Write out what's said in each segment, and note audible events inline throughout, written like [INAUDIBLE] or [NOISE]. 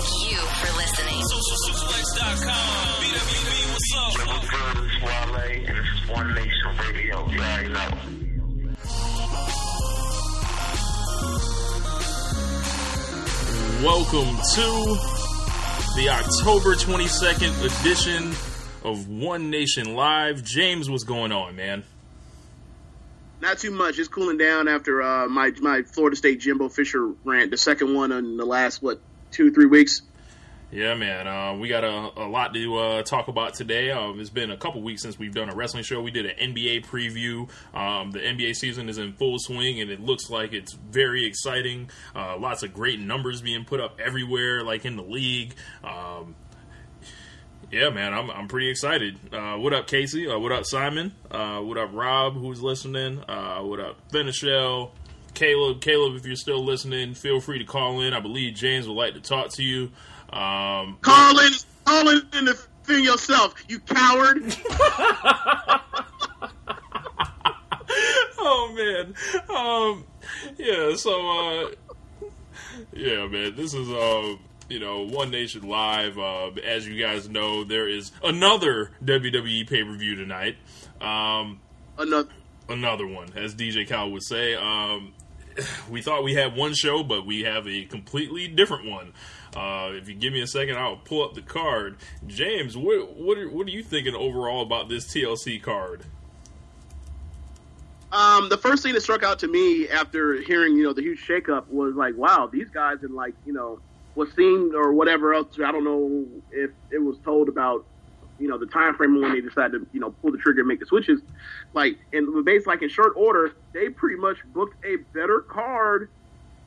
thank you for listening. SocialSuplex.com. BWB, what's up? Triple Good, Wale, and this is One Nation Radio. You already know. Welcome to the October 22nd edition of One Nation Live. James, what's going on, man? Not too much. It's cooling down after uh, my my Florida State Jimbo Fisher rant, the second one in the last what two, three weeks. Yeah, man. Uh, we got a, a lot to uh, talk about today. Um, it's been a couple weeks since we've done a wrestling show. We did an NBA preview. Um, the NBA season is in full swing, and it looks like it's very exciting. Uh, lots of great numbers being put up everywhere, like in the league. Um, yeah, man, I'm, I'm pretty excited. Uh, what up, Casey? Uh, what up, Simon? Uh, what up, Rob, who's listening? what up, Finishell? Caleb, Caleb, if you're still listening, feel free to call in. I believe James would like to talk to you. Um, call in, call in and defend yourself, you coward. [LAUGHS] oh man, um, yeah. So, uh, yeah, man, this is uh, you know, One Nation Live. Uh, as you guys know, there is another WWE pay per view tonight. Um, another another one, as DJ Khaled would say. Um, we thought we had one show, but we have a completely different one. Uh, if you give me a second, I'll pull up the card. James, what what are, what are you thinking overall about this TLC card? Um, the first thing that struck out to me after hearing you know the huge shakeup was like, wow, these guys in like you know what seemed or whatever else. I don't know if it was told about you know the time frame when they decided to you know pull the trigger and make the switches. Like in base like in short order, they pretty much booked a better card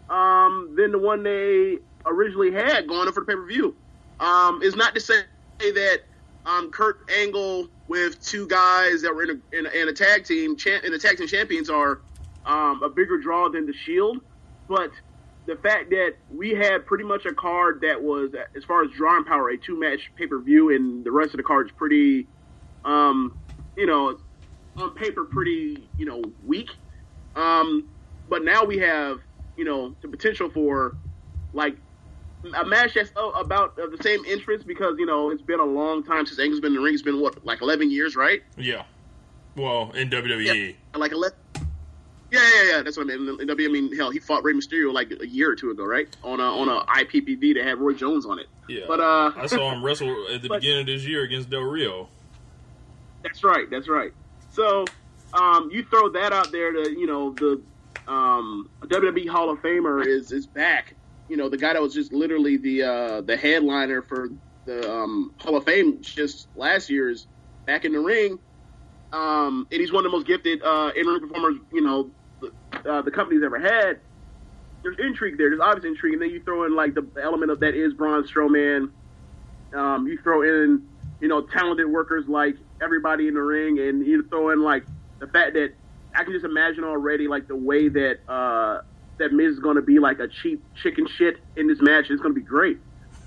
um, than the one they originally had going up for the pay per view. Um, it's not to say that um, Kurt Angle with two guys that were in a, in a, in a tag team in the tag team champions are um, a bigger draw than the Shield, but the fact that we had pretty much a card that was, as far as drawing power, a two match pay per view, and the rest of the cards pretty, um, you know, on paper pretty, you know, weak. Um, but now we have, you know, the potential for like a match that's about the same interest because you know it's been a long time since Angle's been in the ring. It's been what, like eleven years, right? Yeah. Well, in WWE, yeah, like eleven. Yeah, yeah, yeah. That's what I mean. In, I mean, hell, he fought Rey Mysterio like a year or two ago, right? On a on a IPPV that had Roy Jones on it. Yeah. But uh, I saw him wrestle at the [LAUGHS] but, beginning of this year against Del Rio. That's right. That's right. So, um, you throw that out there to you know the um, WWE Hall of Famer is is back. You know the guy that was just literally the uh, the headliner for the um, Hall of Fame just last year is back in the ring. Um, and he's one of the most gifted uh, in-ring performers, you know, uh, the company's ever had. There's intrigue there. There's obvious intrigue, and then you throw in like the element of that is Braun Strowman. Um, you throw in, you know, talented workers like everybody in the ring, and you throw in like the fact that I can just imagine already like the way that uh, that Miz is going to be like a cheap chicken shit in this match. It's going to be great.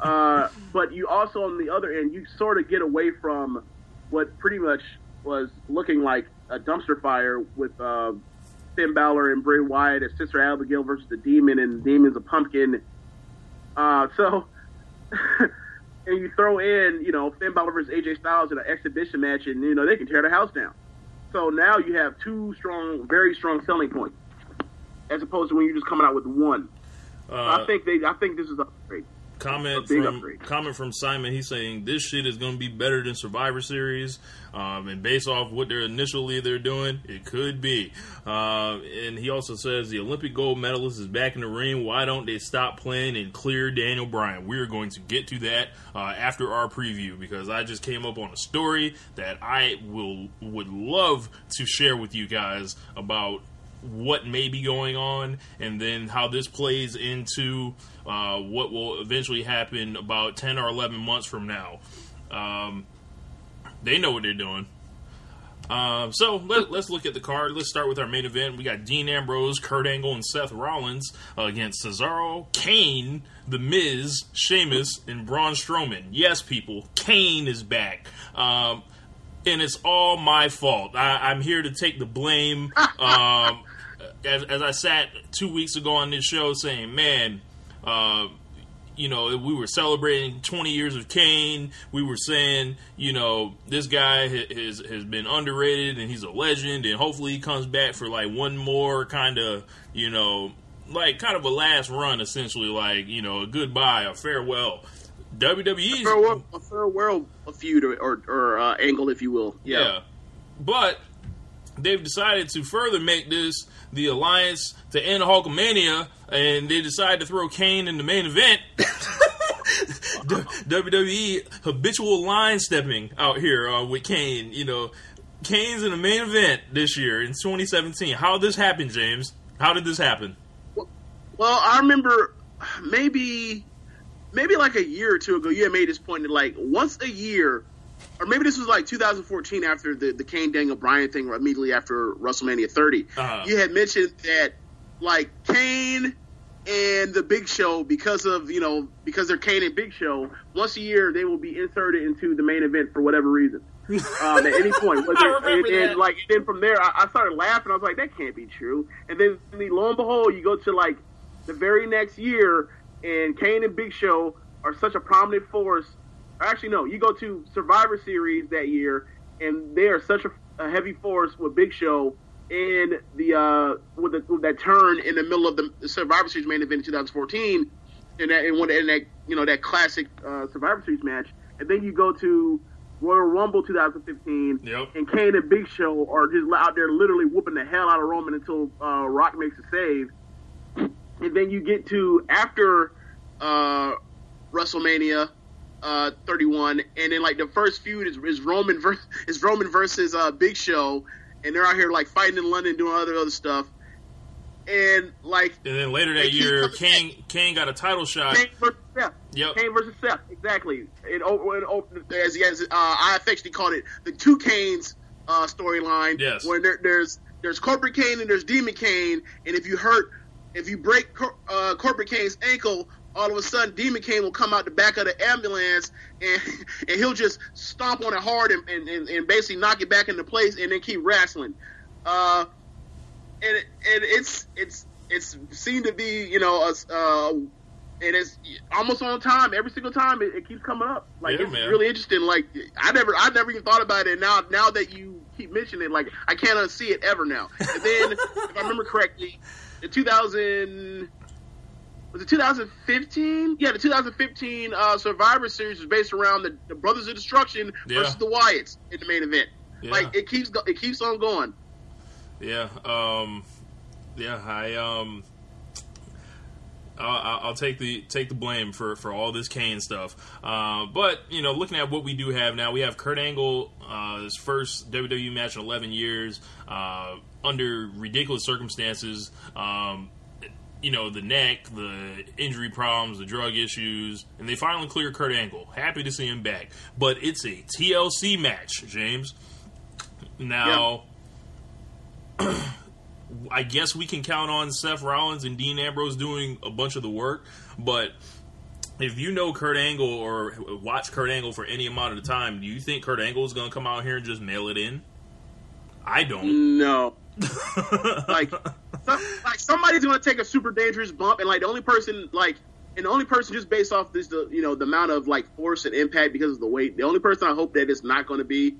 Uh, [LAUGHS] but you also on the other end, you sort of get away from what pretty much was looking like a dumpster fire with uh, Finn Balor and Bray Wyatt as Sister Abigail versus the Demon, and the Demon's a pumpkin. Uh, so, [LAUGHS] and you throw in, you know, Finn Balor versus AJ Styles in an exhibition match, and you know they can tear the house down. So now you have two strong, very strong selling points, as opposed to when you're just coming out with one. Uh, I think they, I think this is a great. Comment from comment from Simon. He's saying this shit is going to be better than Survivor Series, um, and based off what they're initially they're doing, it could be. Uh, and he also says the Olympic gold medalist is back in the ring. Why don't they stop playing and clear Daniel Bryan? We're going to get to that uh, after our preview because I just came up on a story that I will would love to share with you guys about what may be going on and then how this plays into uh, what will eventually happen about 10 or 11 months from now. Um, they know what they're doing. Um, so let, us look at the card. Let's start with our main event. We got Dean Ambrose, Kurt Angle, and Seth Rollins uh, against Cesaro, Kane, The Miz, Sheamus, and Braun Strowman. Yes, people, Kane is back. Um, and it's all my fault. I, I'm here to take the blame. [LAUGHS] Um, as, as I sat two weeks ago on this show saying, man, uh, you know, we were celebrating 20 years of Kane. We were saying, you know, this guy has has been underrated and he's a legend, and hopefully he comes back for like one more kind of, you know, like kind of a last run, essentially, like you know, a goodbye, a farewell. Farewell, a farewell a feud or or, or uh, angle, if you will. Yeah. yeah, but they've decided to further make this the alliance to end Hulkamania, and they decide to throw Kane in the main event. [LAUGHS] WWE habitual line stepping out here uh, with Kane. You know, Kane's in the main event this year in 2017. How did this happen, James? How did this happen? Well, I remember maybe maybe like a year or two ago, you had made this point that like once a year, or maybe this was like 2014 after the the Kane Daniel Bryan thing, or immediately after WrestleMania 30. Uh-huh. You had mentioned that like Kane and the Big Show, because of you know because they're Kane and Big Show, once a year they will be inserted into the main event for whatever reason. [LAUGHS] um, at any point, Whether- I remember and, and, like then from there, I, I started laughing. I was like, that can't be true. And then lo and behold, you go to like the very next year, and Kane and Big Show are such a prominent force. Actually, no, you go to Survivor Series that year, and they are such a, a heavy force with Big Show and the uh, with, the, with that turn in the middle of the Survivor Series main event in 2014, and that and, when, and that you know that classic uh, Survivor Series match, and then you go to Royal Rumble 2015, Yep. and Kane and Big Show are just out there literally whooping the hell out of Roman until uh, Rock makes a save. And then you get to after uh, WrestleMania uh, 31, and then like the first feud is, is Roman ver- [LAUGHS] is Roman versus uh, Big Show, and they're out here like fighting in London, doing other other stuff, and like And then later that year, Kane Kane got a title shot. Kane versus Seth. Yep. Kane versus Seth, exactly. It, oh, as, as uh, I affectionately called it, the two Canes uh, storyline. Yes. Where there, there's there's corporate Kane and there's Demon Kane, and if you hurt, if you break cor- uh, corporate Kane's ankle, all of a sudden Demon Kane will come out the back of the ambulance and [LAUGHS] and he'll just stomp on it hard and, and, and, and basically knock it back into place and then keep wrestling. Uh, and and it's it's it's seemed to be you know a, uh, and it's almost on time. Every single time it, it keeps coming up. Like Yeah, it's man. really interesting. Like I never I never even thought about it. Now now that you keep mentioning it like I can't unsee it ever now. And then [LAUGHS] if I remember correctly in 2000 was it 2015 yeah the 2015 uh, Survivor Series was based around the, the Brothers of Destruction Yeah. versus the Wyatts in the main event Yeah. like it keeps go- it keeps on going Yeah, um, yeah, I um, I'll, I'll take the take the blame for, for all this Kane stuff. Uh, but you know, looking at what we do have now, we have Kurt Angle, uh, his first WWE match in 11 years, uh, under ridiculous circumstances. Um, you know, the neck, the injury problems, the drug issues, and they finally clear Kurt Angle. Happy to see him back, but it's a TLC match, James. Now. [CLEARS THROAT] I guess we can count on Seth Rollins and Dean Ambrose doing a bunch of the work, but if you know Kurt Angle or watch Kurt Angle for any amount of time, do you think Kurt Angle is going to come out here and just mail it in? I don't. No. Like, some, like somebody's gonna take a super dangerous bump, and like the only person, like, and the only person just based off this, the you know, the amount of like force and impact because of the weight. The only person I hope that it's not going to be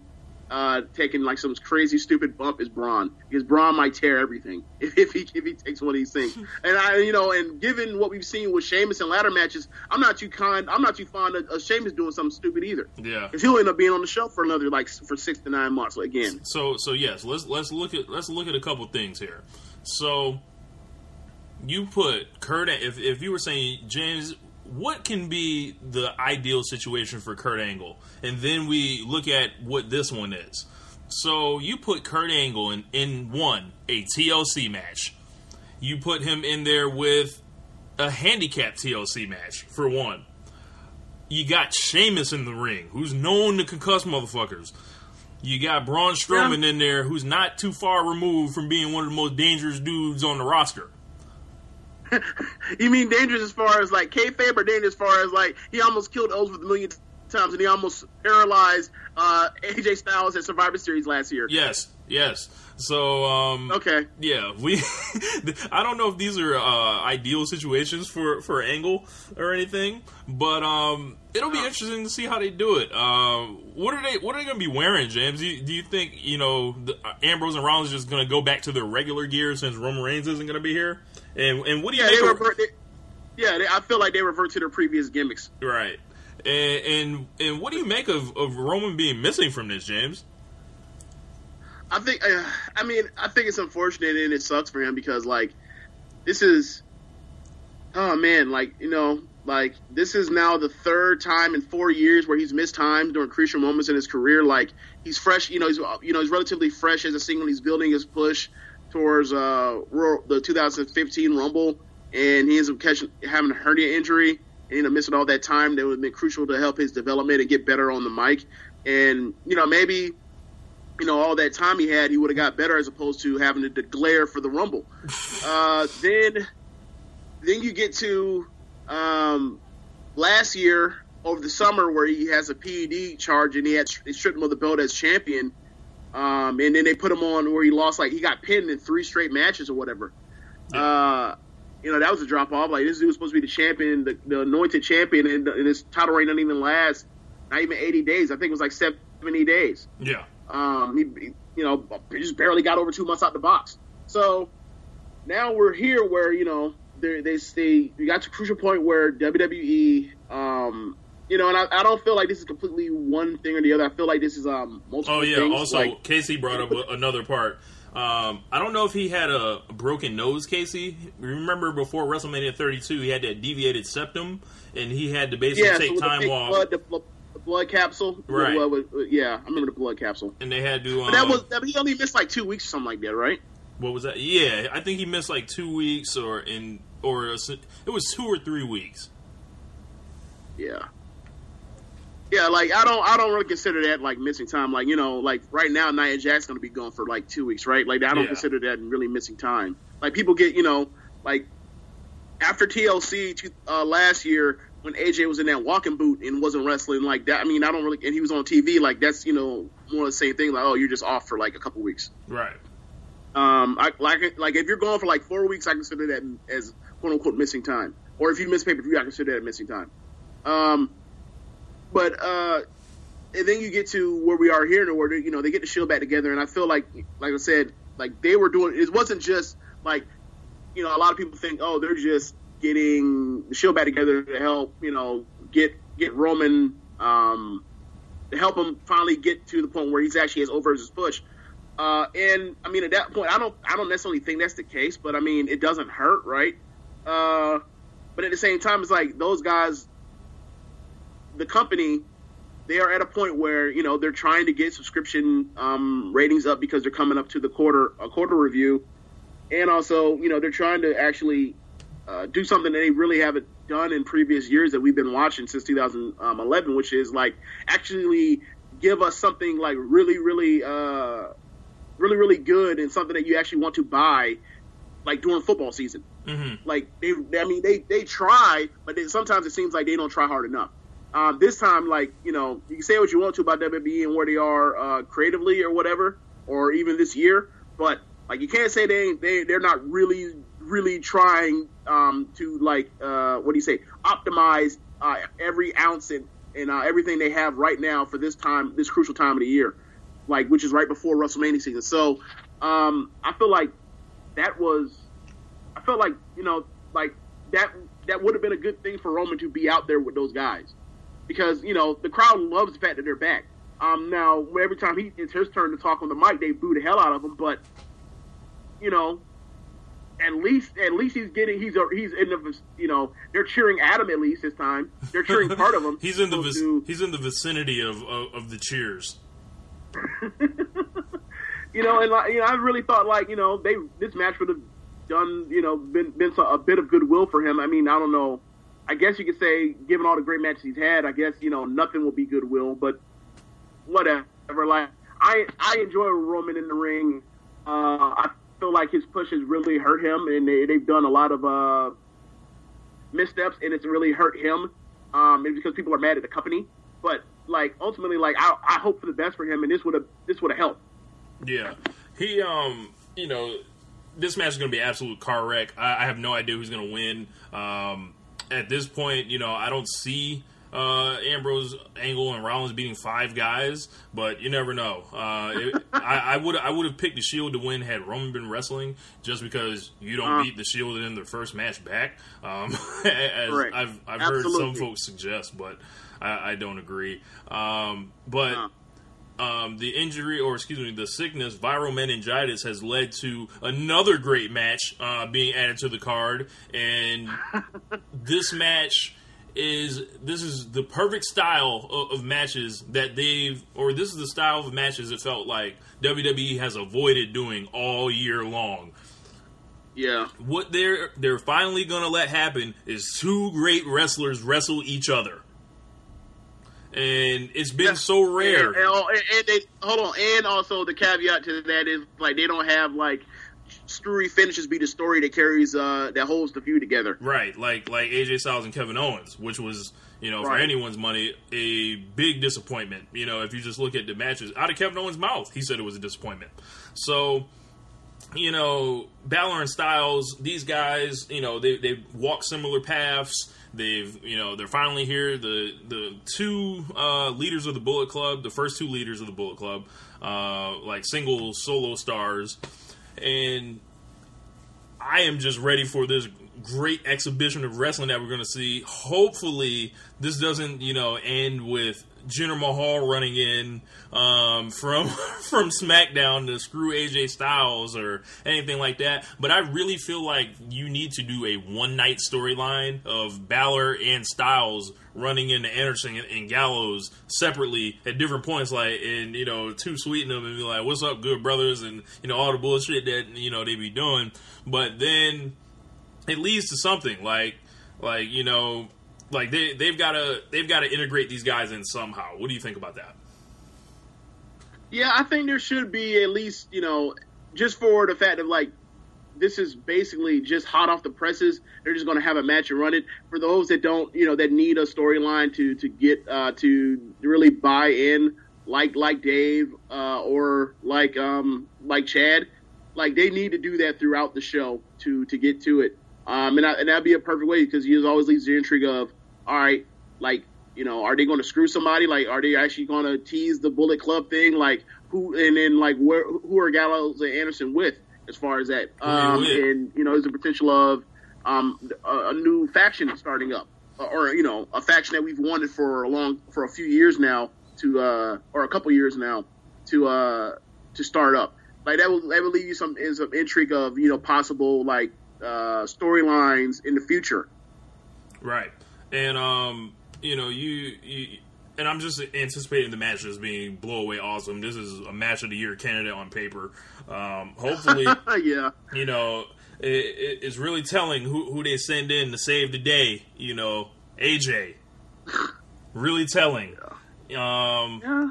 uh, taking like some crazy stupid bump is Braun because Braun might tear everything [LAUGHS] if, if he if he takes one of these things. [LAUGHS] and I you know and given what we've seen with Sheamus in ladder matches, I'm not too kind. I'm not too fond of, of Sheamus doing something stupid either. Yeah. Because he'll end up being on the shelf for another like for six to nine months again. So so yes, let's let's look at let's look at a couple things here. So you put Kurt if if you were saying James what can be the ideal situation for Kurt Angle? And then we look at what this one is. So you put Kurt Angle in, in one, a TLC match. You put him in there with a handicap TLC match, for one. You got Sheamus in the ring, who's known to concuss motherfuckers. You got Braun Strowman Yeah. in there, who's not too far removed from being one of the most dangerous dudes on the roster. [LAUGHS] You mean dangerous as far as like kayfabe, or dangerous as far as like he almost killed Ellsworth a million times and he almost paralyzed uh, AJ Styles at Survivor Series last year? Yes, yes. So, um, Okay. yeah, we. [LAUGHS] I don't know if these are uh, ideal situations for for Angle or anything, but um, it'll be interesting to see how they do it. Um, what are they What are they going to be wearing, James? Do you, do you think you know the, uh, Ambrose and Rollins just going to go back to their regular gear since Roman Reigns isn't going to be here? And and what do you Yeah, make they of- revert. They, yeah, they, I feel like they revert to their previous gimmicks. right? And, and and what do you make of, of Roman being missing from this, James? I think. Uh, I mean, I think it's unfortunate and it sucks for him because like this is. Oh man, like you know, like this is now the third time in four years where he's missed time during crucial moments in his career. Like he's fresh, you know, he's you know he's relatively fresh as a single. He's building his push towards uh the 2015 Rumble, and he ends up catching having a hernia injury and you know missing all that time that would have been crucial to help his development and get better on the mic. And you know maybe you know, all that time he had, he would have got better as opposed to having to declare for the Rumble. [LAUGHS] Uh, then, then you get to um, last year over the summer where he has a PED charge and he had they stripped him of the belt as champion. Um, and then they put him on where he lost, like he got pinned in three straight matches or whatever. Uh, you know, that was a drop off. Like this dude was supposed to be the champion, the, the anointed champion, and, and his title reign didn't even last not even 80 days. I think it was like 70 days. Yeah, Um, he, he- you know, he just barely got over two months out the box. So now we're here where you know they they we got to a crucial point where WWE, um, you know, and I, I don't feel like this is completely one thing or the other. I feel like this is um multiple. Oh yeah. things. Also, like, Casey brought up another part. Um, I don't know if he had a broken nose, Casey. Remember before WrestleMania 32, he had that deviated septum, and he had to basically yeah, take the time off, blood, the, the blood capsule, Right. blood was- yeah, I remember the blood capsule. and they had to. Um, But that was he only missed like two weeks or something like that, right? what was that? Yeah, I think he missed like two weeks, or in or a s- it was two or three weeks. Yeah. Yeah, like I don't, I don't really consider that like missing time. Like you know, like right now, Nia Jax gonna be gone for like two weeks, right? Like I don't Yeah. consider that really missing time. Like people get, you know, like after TLC two, uh, last year when AJ was in that walking boot and wasn't wrestling like that. I mean, I don't really, and he was on TV. Like that's you know more of the same thing. Like oh, you're just off for like a couple weeks. Right. Um, I like like if you're gone for like four weeks, I consider that as quote unquote missing time. Or if you miss pay per view, I consider that missing time. Um, but uh, and then you get to where we are here, and where you know they get the shield back together, and I feel like, like I said, like they were doing. It wasn't just like you know a lot of people think, oh, they're just getting the shield back together to help you know get get Roman um, to help him finally get to the point where he's actually has over his push. Uh, and I mean, at that point, I don't, I don't necessarily think that's the case, but I mean, it doesn't hurt, right? Uh, but at the same time, it's like those guys, the company, they are at a point where you know they're trying to get subscription um, ratings up because they're coming up to the quarter, a quarter review, and also you know they're trying to actually uh, do something that they really haven't done in previous years that we've been watching since 2011, which is like actually give us something like really, really, uh, really, really good and something that you actually want to buy, like during football season. Mm-hmm. Like they, I mean, they they try, but sometimes it seems like they don't try hard enough. Um, this time, like you know, you can say what you want to about WWE and where they are uh, creatively or whatever, or even this year, but like you can't say they they they're not really really trying um, to like uh, what do you say optimize uh, every ounce and and uh, everything they have right now for this time this crucial time of the year. like which is right before WrestleMania season. So um, I feel like that was, I felt like you know like that that would have been a good thing for Roman to be out there with those guys because you know the crowd loves the fact that they're back. Um, now every time he it's his turn to talk on the mic, they boo the hell out of him. But you know, at least at least he's getting he's a, he's in the you know they're cheering at him at least this time. They're cheering [LAUGHS] part of him. he's in the vic- to- he's in the vicinity of, of of the cheers. [LAUGHS] you know, and like, you know, I really thought like you know they this match would have done you know been been a bit of goodwill for him. I mean, I don't know. I guess you could say, given all the great matches he's had, I guess you know nothing will be goodwill, but whatever. Like I I enjoy Roman in the ring. Uh, I feel like his push has really hurt him, and they, they've done a lot of uh, missteps, and it's really hurt him. Um, because people are mad at the company, but like ultimately, like I, I hope for the best for him, and this would have this would have helped. Yeah, he um, you know, this match is going to be absolute car wreck. I, I have no idea who's going to win. Um, at this point, you know, I don't see uh, Ambrose, Angle, and Rollins beating five guys, but you never know. Uh, it, [LAUGHS] I, I would I would have picked the Shield to win had Roman been wrestling, just because you don't Uh. beat the Shield in their first match back. Um, [LAUGHS] as Correct. I've I've heard some folks suggest, but I, I don't agree. Um, but Uh. Um, the injury, or excuse me, the sickness, viral meningitis, has led to another great match uh, being added to the card, and [LAUGHS] this match is this is the perfect style of, of matches that they've, or this is the style of matches it felt like WWE has avoided doing all year long. Yeah, What they're they're finally gonna let happen is two great wrestlers wrestle each other. And it's been so rare. And, and, and they hold on, and also the caveat to that is like they don't have like screwy finishes be the story that carries uh that holds the feud together. Right, like like AJ Styles and Kevin Owens, which was you know for anyone's money a big disappointment. You know, if you just look at the matches out of Kevin Owens' mouth, he said it was a disappointment. So, you know, Balor and Styles, these guys, you know, they they walk similar paths. They've you know they're finally here. The the two uh, leaders of the Bullet Club, the first two leaders of the Bullet Club, uh, like single solo stars, and I am just ready for this great exhibition of wrestling that we're going to see. Hopefully, this doesn't, you know, end with Jinder Mahal running in um, from [LAUGHS] from SmackDown to screw AJ Styles or anything like that. But I really feel like you need to do a one night storyline of Balor and Styles running into Anderson and, and Gallows separately at different points, like and you know, to sweeten them and be like, "What's up, good brothers?" and you know all the bullshit that you know they be doing. But then it leads to something like like you know like they they've got to they've got to integrate these guys in somehow. What do you think about that? Yeah, I think there should be at least you know just for the fact of like this is basically just hot off the presses. They're just going to have a match and run it. For those that don't, you know, that need a storyline to to get uh, to really buy in, like like Dave uh, or like um like Chad, like they need to do that throughout the show to to get to it. Um, and, I, and that'd be a perfect way because you always leaves the intrigue of, all right, like you know, are they going to screw somebody? Like, are they actually going to tease the Bullet Club thing? Like, who and then like where who are Gallows and Anderson with as far as that? Um, and you know, there's a potential of um, a, a new faction starting up, or you know, a faction that we've wanted for a long for a few years now to uh, or a couple years now to uh, to start up. Like that will that will leave you some is some intrigue of you know possible like uh, storylines in the future. Right. And um, you know, you, you and I'm just anticipating the match as being blow away awesome. This is a match of the year candidate on paper. Um, hopefully, [LAUGHS] yeah, you know, it, it, it's really telling who, who they send in to save the day. You know, AJ. [SIGHS] Really telling. Um, yeah.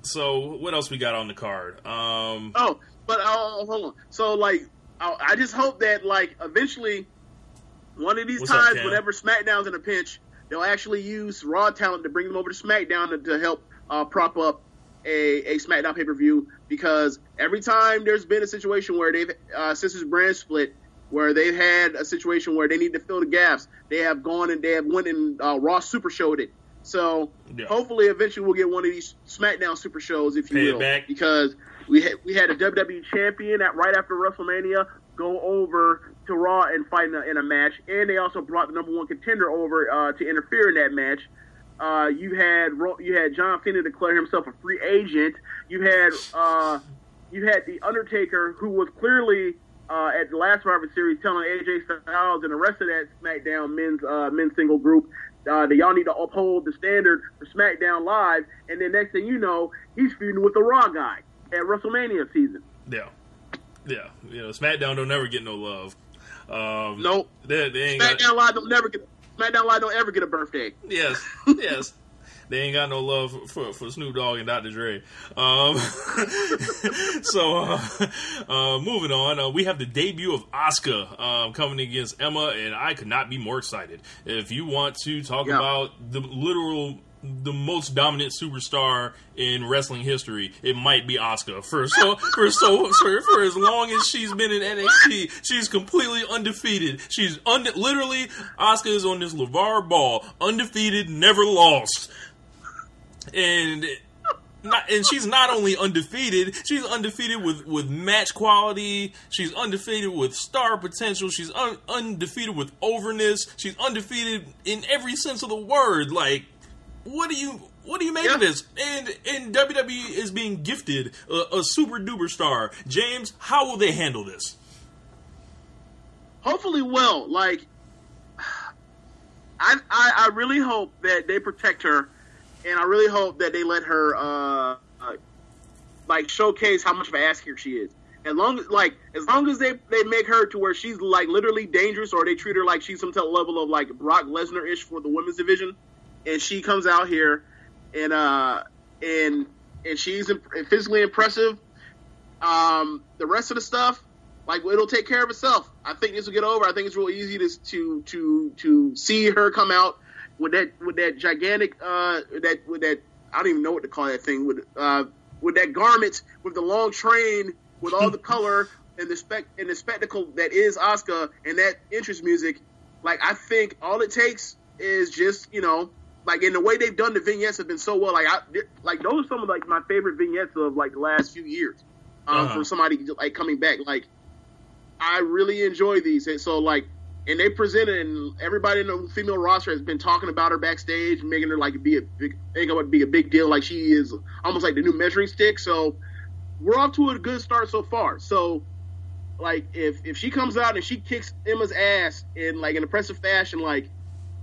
so what else we got on the card? Um, Oh, but oh, hold on. So like, I, I just hope that like eventually, one of these What's times, Cam? whenever SmackDown's in a pinch, they'll actually use Raw talent to bring them over to SmackDown to, to help uh, prop up a, a SmackDown pay per view. Because every time there's been a situation where they've uh, since this brand split, where they've had a situation where they need to fill the gaps, they have gone and they have went and uh, Raw Super showed it. So Yeah. hopefully, eventually, we'll get one of these SmackDown Super shows, if you Pay will, back. because we had we had a WWE champion at right after WrestleMania go over to Raw and fight in a, in a match, and they also brought the number one contender over uh, to interfere in that match. Uh, you had you had John Cena declare himself a free agent. You had uh, you had the Undertaker, who was clearly uh, at the last Survivor Series telling AJ Styles and the rest of that SmackDown men's uh, men's single group uh, that y'all need to uphold the standard for SmackDown Live. And then next thing you know, he's feuding with the Raw guy at WrestleMania season. Yeah, yeah. You know, SmackDown don't never get no love. Um, Nope. they, they ain't got, SmackDown Live don't never get SmackDown Live don't ever get a birthday. yes, [LAUGHS] yes. They ain't got no love for, for Snoop Dogg and Dr. Dre. Um, [LAUGHS] so, uh, uh, moving on, uh, we have the debut of Asuka um, coming against Emma, and I could not be more excited. If you want to talk Yeah. about the literal, the most dominant superstar in wrestling history, it might be Asuka For so, for so, for, for as long as she's been in NXT, she's completely undefeated. She's un- literally Asuka is on this LeVar Ball, undefeated, never lost and not, and she's not only undefeated, she's undefeated with, with match quality. She's undefeated with star potential. She's un, undefeated with overness. She's undefeated in every sense of the word. Like, what do you what do you make of this? And and WWE is being gifted a, a super duper star. James, how will they handle this? hopefully well. Like, I, I I really hope that they protect her, and I really hope that they let her uh, uh like showcase how much of an ass kicker she is. As long as like as long as they they make her to where she's like literally dangerous, or they treat her like she's some level of like Brock Lesnar ish for the women's division, and she comes out here and uh and and she's imp- physically impressive. Um, the rest of the stuff, like it'll take care of itself. I think this will get over. I think it's real easy to to to to see her come out with that with that gigantic uh that with that I don't even know what to call that thing with uh with that garment with the long train with all the color and the spec and the spectacle that is Asuka and that interest music. Like I think all it takes is just you know like in the way they've done the vignettes have been so well. Like I like those are some of like my favorite vignettes of like the last few years um, Uh-huh. from somebody like coming back. Like I really enjoy these. And so like, and they presented, and everybody in the female roster has been talking about her backstage, making her like be a big, making her be a big deal. Like she is almost like the new measuring stick. So we're off to a good start so far. So like, if if she comes out and she kicks Emma's ass in like an impressive fashion, like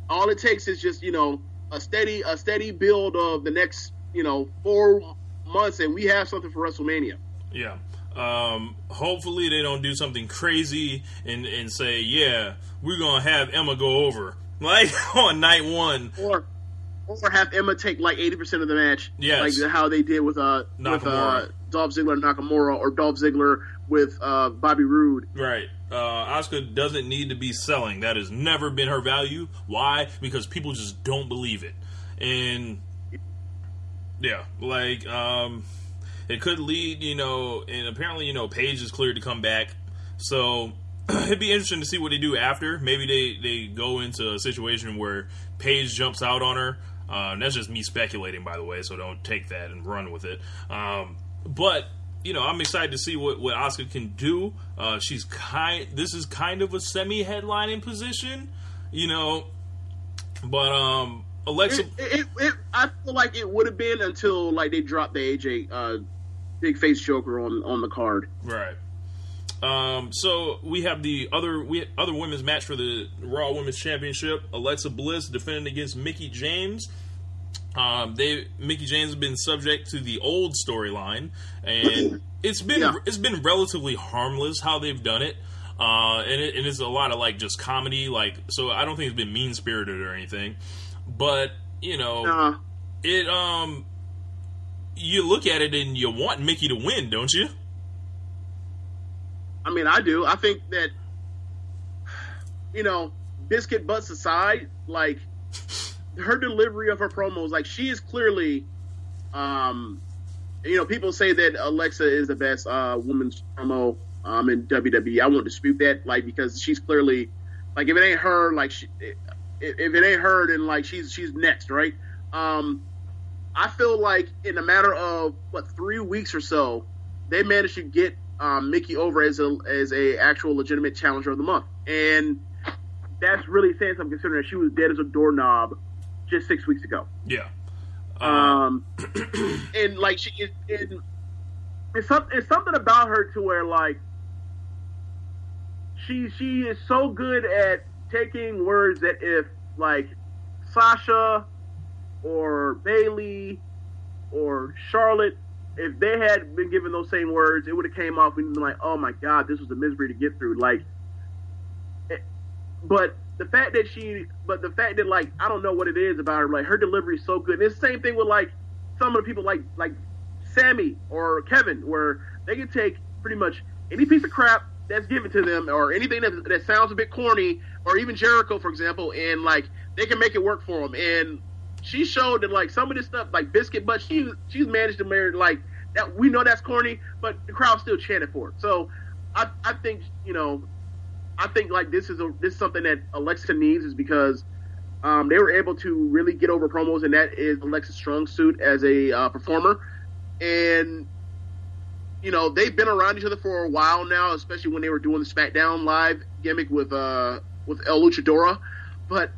all it takes is just you know a steady a steady build of the next you know four months, and we have something for WrestleMania. Yeah. Um, hopefully they don't do something crazy and, and say, yeah, we're gonna have Emma go over [LAUGHS] like on night one. or or have Emma take like eighty percent of the match, Yes. like how they did with uh with uh Dolph Ziggler and Nakamura, or Dolph Ziggler with uh Bobby Roode. Right. Uh, Asuka doesn't need to be selling. That has never been her value. Why? Because people just don't believe it. And yeah, like um, it could lead, you know, and apparently, you know, Paige is cleared to come back. So [CLEARS THROAT] it'd be interesting to see what they do after. Maybe they they go into a situation where Paige jumps out on her. Um, that's just me speculating, by the way. So don't take that and run with it. Um, but you know, I'm excited to see what what Asuka can do. Uh, she's kind. This is kind of a semi headlining position, you know. But um, Alexa, It, it, it, I feel like it would have been until like they dropped the AJ uh, big face Joker on on the card. Right. Um, so we have the other we other women's match for the Raw Women's Championship. Alexa Bliss defending against Mickie James. Um, they Mickie James has been subject to the old storyline, and [LAUGHS] it's been Yeah. it's been relatively harmless how they've done it. Uh, and, it, and it's a lot of like just comedy, like so. I don't think it's been mean spirited or anything, but you know, Uh, it um, you look at it and you want Mickie to win, don't you? I mean, I do. I think that you know, biscuit butts aside, like [LAUGHS] her delivery of her promos, like she is clearly, um, you know, people say that Alexa is the best uh, women's promo um, in WWE. I won't dispute that, like because she's clearly, like if it ain't her, like she, if it ain't her, then like she's she's next, right? um, I feel like in a matter of what three weeks or so, they managed to get um, Mickie over as a as a actual legitimate challenger of the month, and that's really saying something considering that she was dead as a doorknob just six weeks ago. Yeah. Um, and like she is, and it's something, it's something about her to where like she she is so good at taking words that if like Sasha or Bayley or Charlotte, if they had been given those same words, it would have came off and been like, oh my god, this was a misery to get through. Like, it, but the fact that she, but the fact that like I don't know what it is about her, like her delivery is so good. And it's the same thing with like some of the people like like Sammy or Kevin, where they can take pretty much any piece of crap that's given to them or anything that, that sounds a bit corny, or even Jericho, for example, and like they can make it work for them. And she showed that like some of this stuff, like Biscuit, but she she's managed to marry like that. We know that's corny, but the crowd still chanted for it. So I I think you know I think like this is a this is something that Alexa needs is because um, they were able to really get over promos, and that is Alexa's strong suit as a uh, performer. And you know they've been around each other for a while now, especially when they were doing the SmackDown Live gimmick with uh, with El Luchadora. But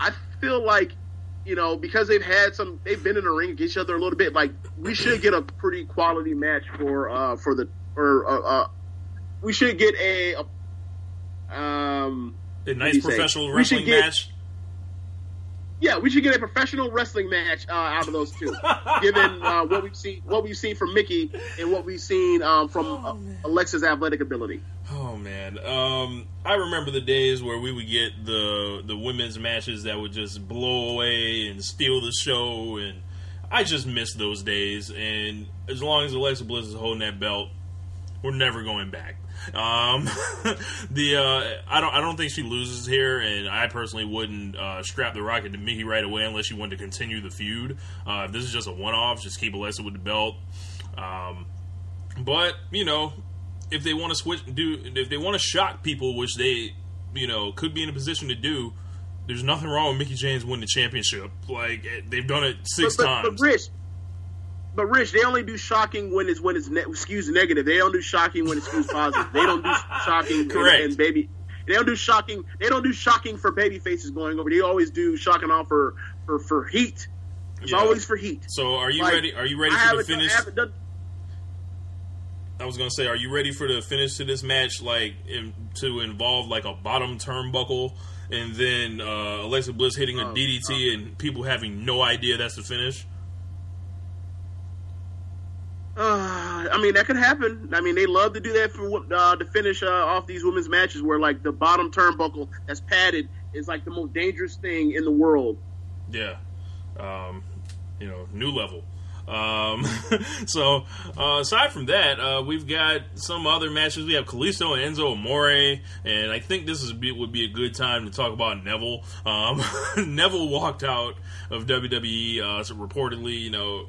I feel like you know because they've had some, they've been in the ring against each other a little bit. Like we should get a pretty quality match for uh, for the or uh, uh, we should get a, a um, A nice do you say? professional wrestling get- match. Yeah, we should get a professional wrestling match uh, out of those two, [LAUGHS] given uh, what we've seen, what we've seen from Mickie and what we've seen um, from uh, Alexa's athletic ability. Oh man, um, I remember the days where we would get the the women's matches that would just blow away and steal the show, and I just miss those days. And as long as Alexa Bliss is holding that belt, we're never going back. Um, [LAUGHS] the uh, I don't I don't think she loses here, and I personally wouldn't uh, strap the rocket to Mickie right away unless she wanted to continue the feud. Uh, if this is just a one off, just keep Alexa with the belt. Um, but you know, if they want to switch, do if they want to shock people, which they you know could be in a position to do. There's nothing wrong with Mickie James winning the championship. Like eh, they've done it six but, but, times. But Rich, but Rich, they only do shocking when it's when it's ne- skews negative. They don't do shocking when it skews positive. They don't do [LAUGHS] shocking and- Correct. And, baby. They don't do shocking. They don't do shocking for baby faces going over. They always do shocking off for for for heat. It's Yeah. always for heat. so are you Like, ready? Are you ready I for the I finish? done- I was gonna say, are you ready for the finish to this match? Like in, to involve like a bottom turnbuckle, and then uh, Alexa Bliss hitting a Oh, DDT, and people having no idea that's the finish. Uh, I mean, that could happen. I mean, they love to do that for uh, to finish uh, off these women's matches, where like the bottom turnbuckle that's padded is like the most dangerous thing in the world. Yeah, um, you know, new level. Um, [LAUGHS] so uh, aside from that, uh, we've got some other matches. We have Kalisto and Enzo Amore, and I think this is would be a good time to talk about Neville. Um, [LAUGHS] Neville walked out of WWE, uh, so reportedly, you know,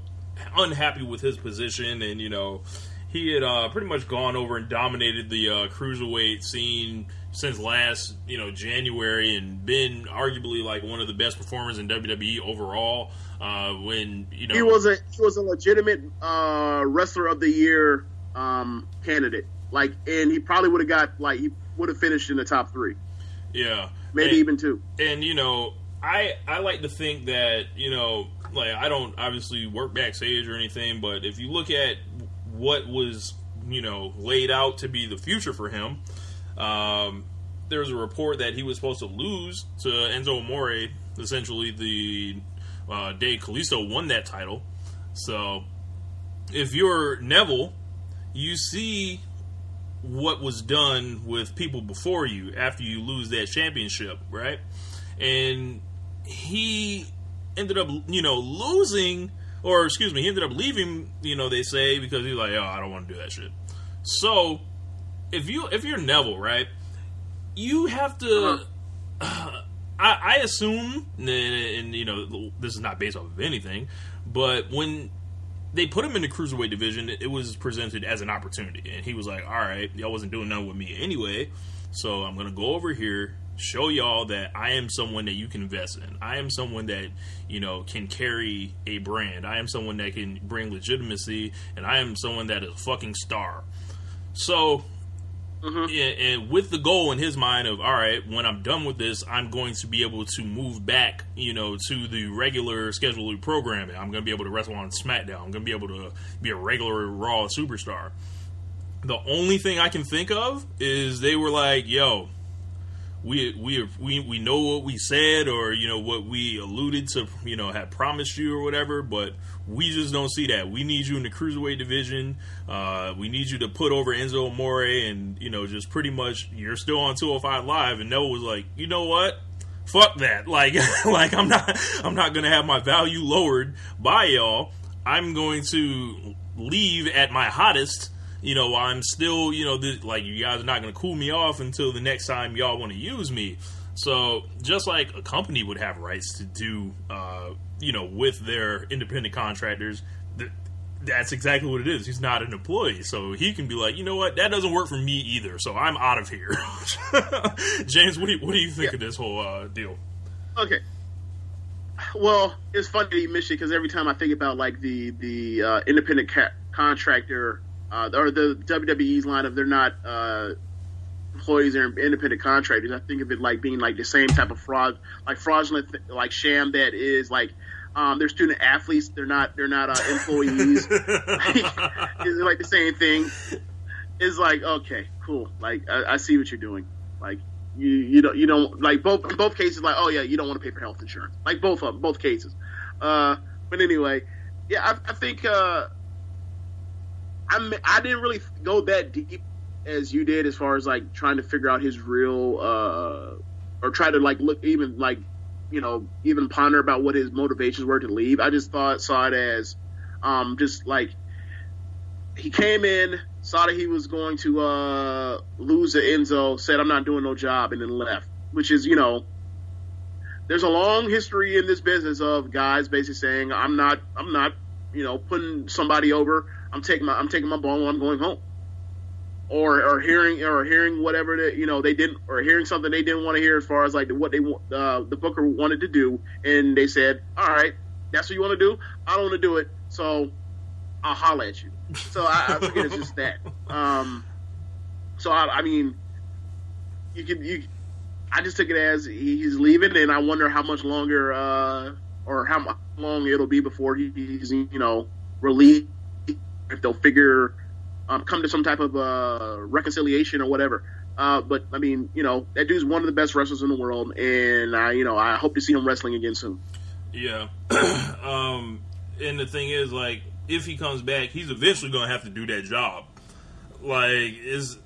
unhappy with his position, and you know, he had uh, pretty much gone over and dominated the uh, cruiserweight scene since last, you know, January, and been arguably like one of the best performers in WWE overall. Uh, when you know He was a he was a legitimate uh, wrestler of the year um, candidate. Like, and he probably would have got like he would have finished in the top three, yeah, maybe and, even two. and you know, I I like to think that you know, like I don't obviously work backstage or anything, but if you look at what was you know laid out to be the future for him, um, there's a report that he was supposed to lose to Enzo Amore, essentially the uh, day Kalisto won that title. So if you're Neville, you see what was done with people before you after you lose that championship, right? And he ended up, you know, losing, or excuse me, he ended up leaving, you know, they say, because he's like, oh, I don't want to do that shit. So if you if you're Neville, right, you have to. Uh-huh. [SIGHS] I, I assume, and, and you know, this is not based off of anything, but when they put him in the cruiserweight division. It was presented as an opportunity, and he was like, "All right, y'all wasn't doing nothing with me anyway, so I'm gonna go over here." Show y'all that I am someone that you can invest in. I am someone that you know can carry a brand. I am someone that can bring legitimacy, and I am someone that is a fucking star. So Mhm. yeah, and with the goal in his mind of all right, when I'm done with this, I'm going to be able to move back, you know, to the regular scheduled programming. I'm going to be able to wrestle on SmackDown. I'm going to be able to be a regular Raw superstar. The only thing I can think of is they were like, "Yo, we we we we know what we said or you know what we alluded to, you know, had promised you or whatever, but we just don't see that. We need you in the cruiserweight division. Uh, we need you to put over Enzo Amore, and you know, just pretty much you're still on 205 Live. And Noah was like, you know what? Fuck that. [LAUGHS] Like, [LAUGHS] like I'm not, I'm not gonna have my value lowered by y'all. I'm going to leave at my hottest. You know, I'm still, you know, this, like you guys are not going to cool me off until the next time y'all want to use me. So just like a company would have rights to do, uh, you know, with their independent contractors, th- that's exactly what it is. He's not an employee, so he can be like, you know what, that doesn't work for me either. So I'm out of here. [LAUGHS] James, what do you, what do you think of this whole uh, deal? Okay. Well, it's funny that you mentioned because every time I think about like the the uh, independent ca- contractor uh, or the WWE's line of they're not uh, employees, they're independent contractors. I think of it like being like the same type of fraud, like fraudulent, th- like sham that is like um, they're student athletes. They're not they're not uh, employees. [LAUGHS] it's like the same thing. It's like okay, cool. Like I, I see what you're doing. Like you you don't you don't like both in both cases. Like oh yeah, you don't want to pay for health insurance. Like both of them, both cases. Uh, but anyway, yeah, I, I think uh, I I didn't really go that deep as you did as far as like trying to figure out his real uh, or try to like look even like you know even ponder about what his motivations were to leave. I just thought saw it as um, just like he came in, saw that he was going to uh, lose to Enzo, said I'm not doing no job, and then left. Which is you know, there's a long history in this business of guys basically saying I'm not I'm not you know putting somebody over. I'm taking my I'm taking my ball and I'm going home. Or, or hearing or hearing whatever that you know they didn't or hearing something they didn't want to hear as far as like what they uh, the booker wanted to do and they said all right that's what you want to do? I don't want to do it so I'll holler at you. So I, I forget it's just that. Um so I, I mean you can you I just took it as he's leaving and I wonder how much longer uh or how long it'll be before he's you know released if they'll figure um, come to some type of uh, reconciliation or whatever. Uh, but I mean, you know, that dude's one of the best wrestlers in the world, and I, you know, I hope to see him wrestling again soon. Yeah. [CLEARS THROAT] um, and the thing is, like, if he comes back, he's eventually going to have to do that job. Like, is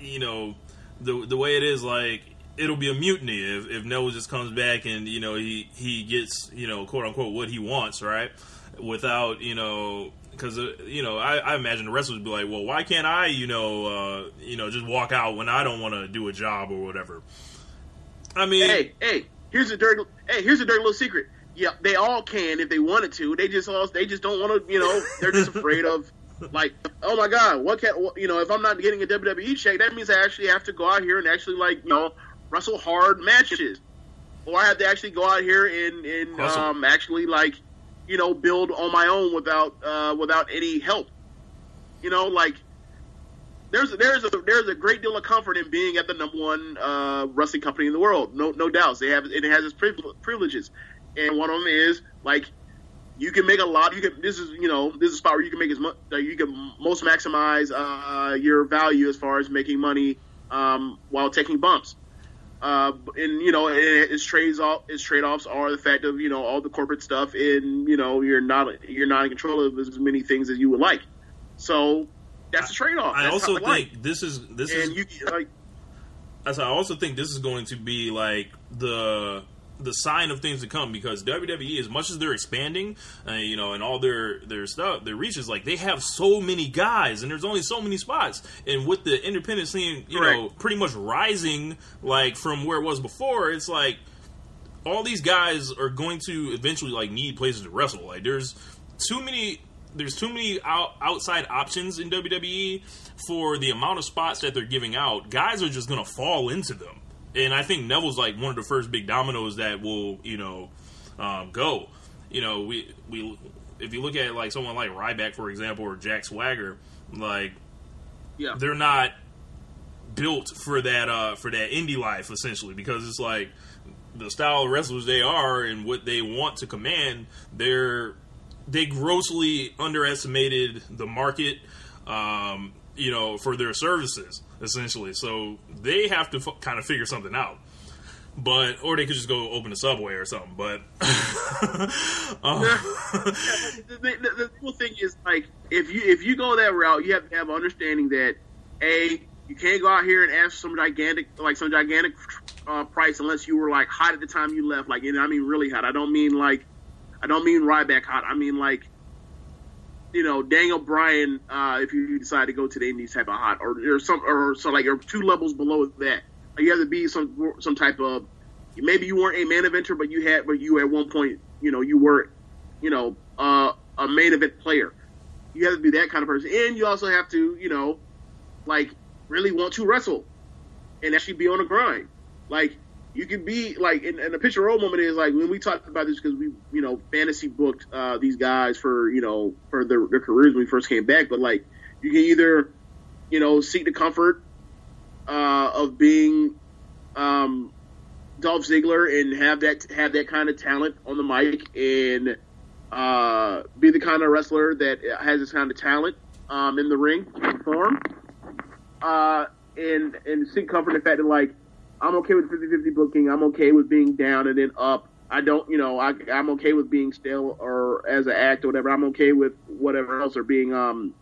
you know, the the way it is, like, it'll be a mutiny if if Noah just comes back and you know he he gets you know quote unquote what he wants, right? Without you know. Because uh, you know, I, I imagine the wrestlers would be like, "Well, why can't I, you know, uh, you know, just walk out when I don't want to do a job or whatever?" I mean, Hey, hey, here's a dirty, hey, here's a dirty little secret. Yeah, they all can if they wanted to. They just all, they just don't want to. You know, they're just [LAUGHS] afraid of. Like, oh my God, what can you know? If I'm not getting a WWE check, that means I actually have to go out here and actually like you know wrestle hard matches, or I have to actually go out here and and um, actually like you know build on my own without uh, without any help. You know, like there's there's a there's a great deal of comfort in being at the number one uh, wrestling company in the world. No no doubts. They have it has its privileges, and one of them is like you can make a lot. You can this is you know this is a spot where you can make as much uh, you can most maximize uh, your value as far as making money um, while taking bumps. Uh, and you know, it, its trades off, its trade offs are the fact of you know all the corporate stuff, and you know you're not you're not in control of as many things as you would like. So that's a trade off. I also not life. think this is this and is you like I I also think this is going to be like the the sign of things to come because WWE, as much as they're expanding, uh, you know, and all their their stuff, their reaches, like they have so many guys, and there's only so many spots. And with the independent scene, you know, pretty much rising like from where it was before, it's like all these guys are going to eventually like need places to wrestle. Like there's too many there's too many out, outside options in WWE for the amount of spots that they're giving out. Guys are just gonna fall into them, and I think Neville's like one of the first big dominoes that will you know um, go. You know, we we if you look at like someone like Ryback for example or Jack Swagger, like Yeah. they're not built for that uh for that indie life essentially because it's like the style of wrestlers they are and what they want to command they're they grossly underestimated the market um you know for their services essentially so they have to f- kind of figure something out but or they could just go open a subway or something but [LAUGHS] um, [LAUGHS] the, the, the, the cool thing is like if you if you go that route, you have to have an understanding that a you can't go out here and ask some gigantic like some gigantic uh, price unless you were like hot at the time you left. Like, and I mean really hot. I don't mean like I don't mean Ryback hot. I mean like you know Daniel Bryan. Uh, if you decide to go to the Indies type of hot, or or some or so like or two levels below that. You have to be some some type of maybe you weren't a main eventer, but you had but you at one point you know you were you know uh, a main event player. You have to be that kind of person, and you also have to you know like really want to wrestle and actually be on the grind. Like you can be like, and, and the picture role moment is like when we talked about this because we you know fantasy booked uh, these guys for you know for their, their careers when we first came back, but like you can either you know seek the comfort uh, of being um, Dolph Ziggler and have that have that kind of talent on the mic and uh, be the kind of wrestler that has this kind of talent um, in the ring perform. Uh, and and seek comfort in the fact that like I'm okay with 50-50 booking. I'm okay with being down and then up. I don't, you know, I, I'm okay with being stale or as an act or whatever. I'm okay with whatever else or being um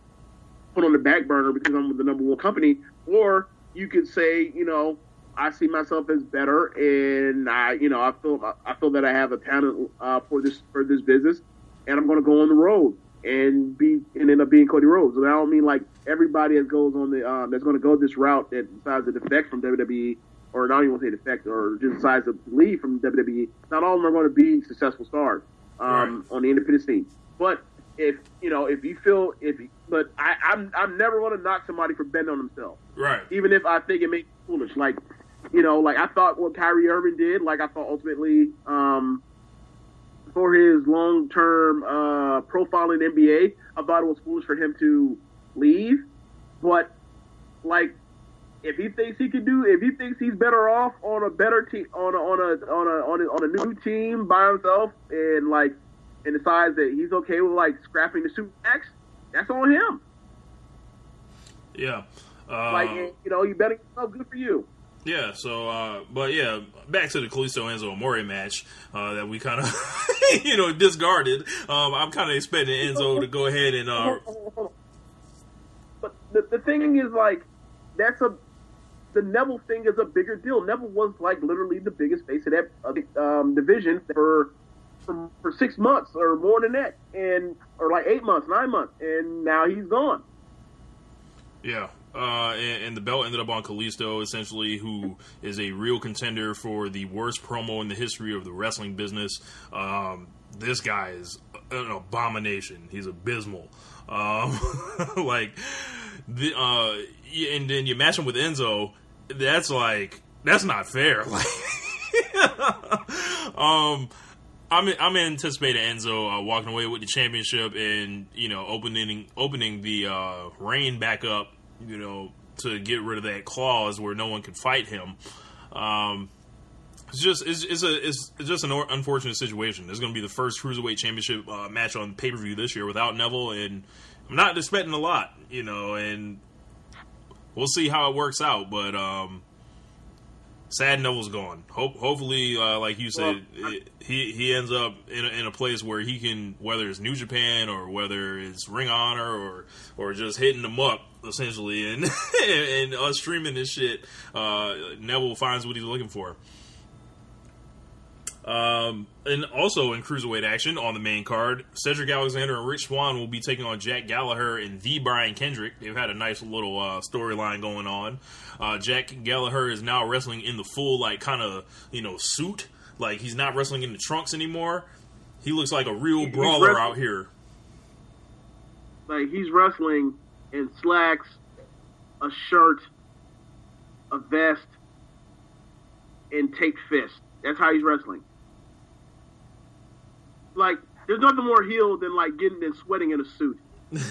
put on the back burner because I'm with the number one company. Or you could say, you know, I see myself as better, and I, you know, I feel I feel that I have a talent uh, for this for this business, and I'm going to go on the road and be and end up being Cody Rhodes. And I don't mean like everybody that goes on the um, that's going to go this route that decides to defect from WWE, or not even say defect, or just decides to leave from WWE. Not all of them are going to be successful stars um, on the independent scene, but if you know if you feel if but I, I'm I'm never going to knock somebody for betting on themselves right even if I think it makes foolish. Like, you know, like I thought what Kyrie Irving did, like I thought ultimately, um, for his long term uh, profile in NBA, I thought it was foolish for him to leave. But like, if he thinks he can do, if he thinks he's better off on a better team, on a on a on a on a, on a new team by himself, and like, and decides that he's okay with like scrapping the super max, that's on him. yeah uh, Like, you know, you better yourself, good for you. Yeah, so uh but yeah, back to the Kalisto Enzo Amore match uh that we kind of [LAUGHS] you know discarded. Um I'm kind of expecting Enzo to go ahead and uh [LAUGHS] But the, the thing is, like, that's a the Neville thing is a bigger deal. Neville was like literally the biggest face of that um, division for, for for six months or more than that, and or like eight months, nine months, and now he's gone. yeah. Uh, and, and the belt ended up on Kalisto, essentially, who is a real contender for the worst promo in the history of the wrestling business. Um, this guy is an abomination. He's abysmal. Um, [LAUGHS] like, the, uh, and then you match him with Enzo. That's like that's not fair. Like, [LAUGHS] um, I'm I'm anticipating Enzo uh, walking away with the championship and you know opening opening the uh, reign back up. You know to get rid of that clause where no one could fight him. Um, it's just it's, it's a it's just an unfortunate situation. It's going to be the first cruiserweight championship uh, match on pay per view this year without Neville, and I'm not expecting a lot, you know, and we'll see how it works out. But um, sad Neville's gone. Hope hopefully, uh, like you said, Well, it, he he ends up in a, in a place where he can, whether it's New Japan or whether it's Ring of Honor or or just hitting them up essentially, [LAUGHS] and and us streaming this shit. Uh, Neville finds what he's looking for. Um, and also in cruiserweight action on the main card, Cedric Alexander and Rich Swann will be taking on Jack Gallagher and the Brian Kendrick. They've had a nice little uh, storyline going on. Uh, Jack Gallagher is now wrestling in the full like kind of you know suit, like he's not wrestling in the trunks anymore. He looks like a real brawler wrestling- out here. Like he's wrestling in slacks, a shirt, a vest, and take fist. That's how he's wrestling. Like there's nothing more heel than like getting and sweating in a suit. like,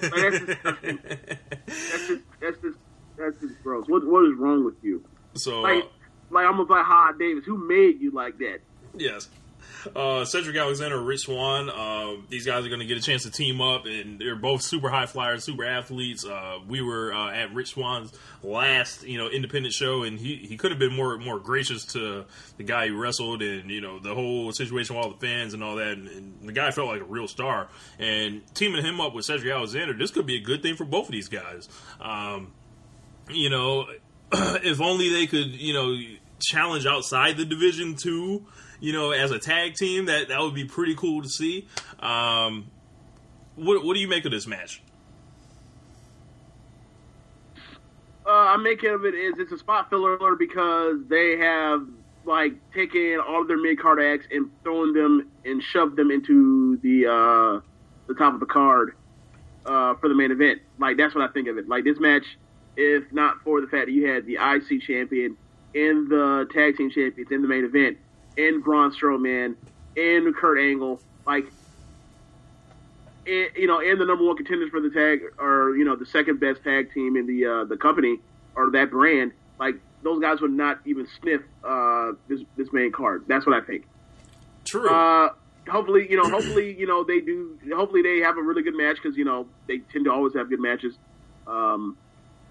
that's, just, [LAUGHS] that's just that's just that's just gross. What what is wrong with you? So Like uh, like I'm like Ha Davis. Who made you like that? Yes. Uh, Cedric Alexander, Rich Swann. Uh, these guys are going to get a chance to team up, and they're both super high flyers, super athletes. Uh, we were uh, at Rich Swann's last, you know, independent show, and he, he could have been more more gracious to the guy who wrestled, and you know the whole situation with all the fans and all that. And, and the guy felt like a real star. And teaming him up with Cedric Alexander, this could be a good thing for both of these guys. Um, you know, [CLEARS THROAT] if only they could, you know, challenge outside the division too, you know, as a tag team, that that would be pretty cool to see. Um, what what do you make of this match? Uh, I make it of it is it's a spot filler because they have like taken all of their mid card acts and thrown them and shoved them into the uh, the top of the card uh, for the main event. Like that's what I think of it. Like this match, if not for the fact that you had the IC champion and the tag team champions in the main event, and Braun Strowman and Kurt Angle, like and, you know, and the number one contenders for the tag, or you know, the second best tag team in the uh, the company or that brand, like those guys would not even sniff uh, this this main card. That's what I think. True. Uh, hopefully, you know, hopefully, you know, they do. Hopefully, they have a really good match because you know they tend to always have good matches. Um,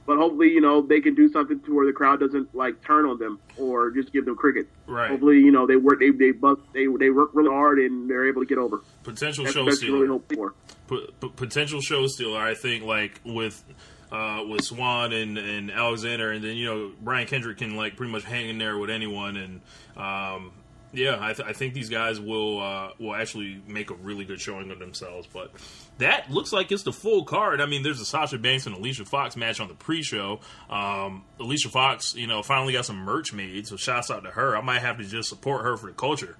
but hopefully, you know, they can do something to where the crowd doesn't like turn on them or just give them cricket. Right. Hopefully, you know, they work they they bust, they they work really hard and they're able to get over. potential That's show you really for. P- p- potential show stealer. I think like with. Uh, with Swann and, and Alexander, and then you know Brian Kendrick can like pretty much hang in there with anyone, and um, yeah, I, th- I think these guys will uh, will actually make a really good showing of themselves. But that looks like it's the full card. I mean, there's a Sasha Banks and Alicia Fox match on the pre-show. Um, Alicia Fox, you know, finally got some merch made, so shouts out to her. I might have to just support her for the culture.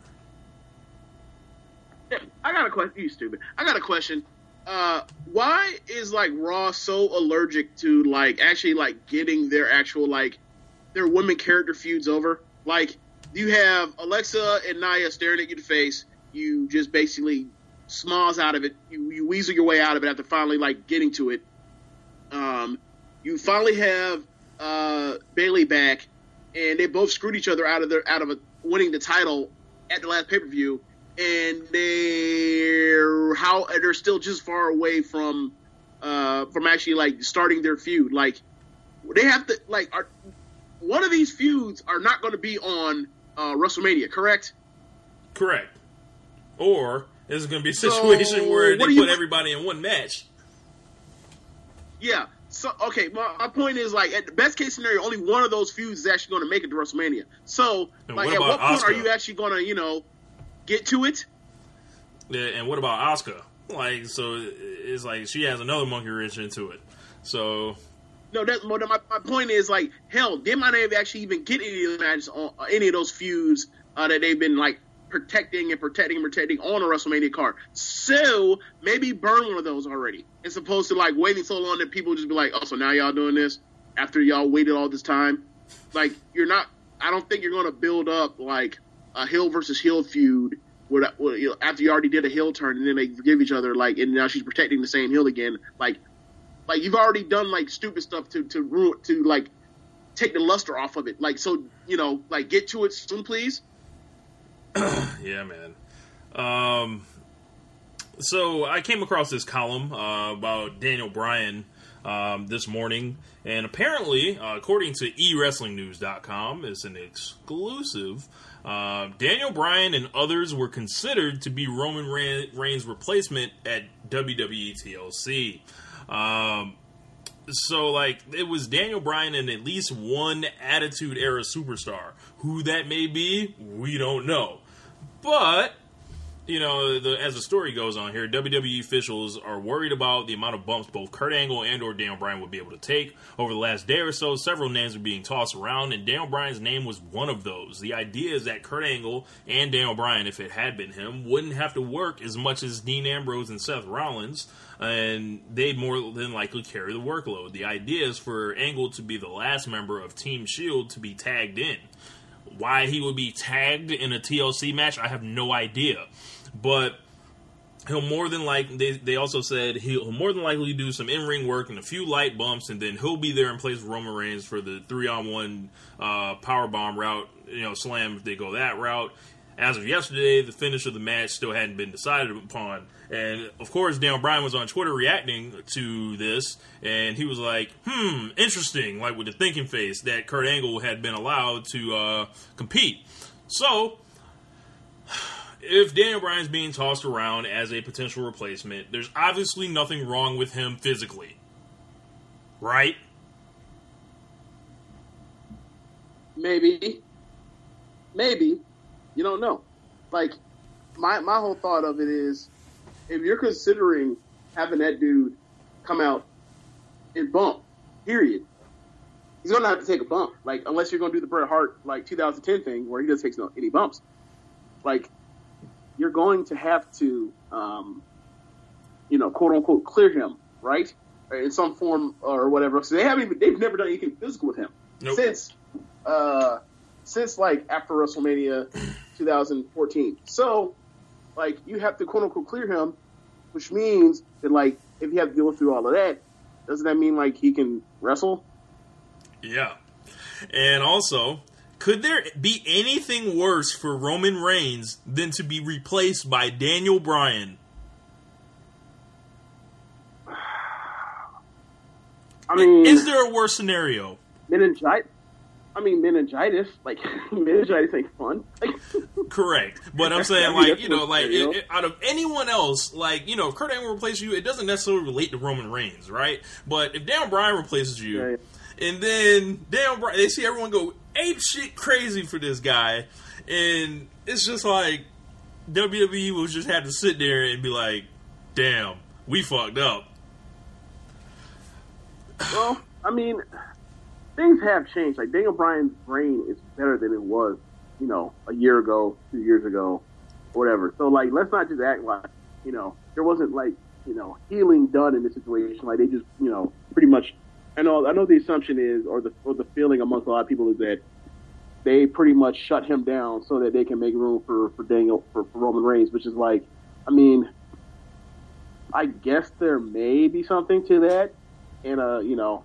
Yeah, I got a question. You stupid. I got a question. Uh, why is like Raw so allergic to like actually like getting their actual like their women character feuds over? Like you have Alexa and Nia staring at you in the face. You just basically smiles out of it. You you weasel your way out of it after finally like getting to it. Um, you finally have uh, Bayley back, and they both screwed each other out of their out of a, winning the title at the last pay per view, and they're how they're still just far away from uh, from actually like starting their feud. Like they have to like are one of these feuds are not going to be on uh, WrestleMania, correct? Correct. Or is it going to be a So, situation where they you- put everybody in one match? Yeah. So okay, my, my point is like at the best case scenario, only one of those feuds is actually going to make it to WrestleMania. So And like what at what point are you actually going to you know get to it? Yeah, and what about Asuka? Like, so it's like she has another monkey wrench into it. So No, that well, my, my point is like hell, they might not have actually even get any of the matches on uh, any of those feuds uh, that they've been like protecting and protecting and protecting on a WrestleMania card. So maybe burn one of those already, as opposed to like waiting so long that people just be like, oh, so now y'all doing this after y'all waited all this time. Like you're not. I don't think you're going to build up like a heel versus heel feud. With, with, you know, after you already did a heel turn and then they give each other, like, and now she's protecting the same heel again. Like, like you've already done like stupid stuff to to ruin to like take the luster off of it. Like so, you know, like get to it soon, please. [CLEARS THROAT] yeah, man. Um, so I came across this column uh, about Daniel Bryan um, this morning, and apparently, uh, according to eWrestlingNews.com, it's an exclusive. Uh, Daniel Bryan and others were considered to be Roman Reigns' replacement at WWE TLC. Um, so like it was Daniel Bryan and at least one Attitude Era superstar. Who that may be, we don't know. But you know, the, as the story goes on here, WWE officials are worried about the amount of bumps both Kurt Angle and or Daniel Bryan would be able to take. Over the last day or so, several names are being tossed around, and Daniel Bryan's name was one of those. The idea is that Kurt Angle and Daniel Bryan, if it had been him, wouldn't have to work as much as Dean Ambrose and Seth Rollins, and they'd more than likely carry the workload. The idea is for Angle to be the last member of Team Shield to be tagged in. Why he would be tagged in a TLC match, I have no idea but he'll more than like they, they also said he'll more than likely do some in ring work and a few light bumps, and then he'll be there in place of Roman Reigns for the three on one uh, power bomb route, you know, slam if they go that route. As of yesterday, the finish of the match still hadn't been decided upon. And of course, Daniel Bryan was on Twitter reacting to this, and he was like, hmm, interesting, like with the thinking face that Kurt Angle had been allowed to uh, compete. So, if Daniel Bryan's being tossed around as a potential replacement, there's obviously nothing wrong with him physically. Right? Maybe. Maybe. You don't know. Like, my, my whole thought of it is if you're considering having that dude come out and bump, period, he's going to have to take a bump. Like, unless you're going to do the Bret Hart, like, 2010 thing where he doesn't take no, any bumps. Like, you're going to have to, um, you know, quote unquote, clear him, right? In some form or whatever. So they haven't even, they've never done anything physical with him Nope. since, uh, since like after WrestleMania [CLEARS THROAT] 2014. So, like, you have to quote unquote clear him, which means that, like, if you have to go through all of that, doesn't that mean like he can wrestle? Yeah. And also, could there be anything worse for Roman Reigns than to be replaced by Daniel Bryan? [SIGHS] I mean, Is there a worse scenario? meningitis. I mean, meningitis. Like, [LAUGHS] meningitis ain't fun. Like, [LAUGHS] Correct, but I'm saying like you know like it, it- out of anyone else like you know if Kurt Angle replaces you, it doesn't necessarily relate to Roman Reigns, right? But if Daniel Bryan replaces you, Yeah, and then Daniel Bryan, they see everyone go ape shit crazy for this guy, and it's just like WWE will just have to sit there and be like, "Damn, we fucked up." Well, I mean, things have changed. Like Daniel Bryan's brain is better than it was, you know, a year ago, two years ago, whatever. So like, let's not just act like, you know, there wasn't like, you know, healing done in this situation. Like they just, you know, pretty much. I know. I know the assumption is, or the or the feeling amongst a lot of people is that they pretty much shut him down so that they can make room for for Daniel for, for Roman Reigns, which is like, I mean, I guess there may be something to that in a you know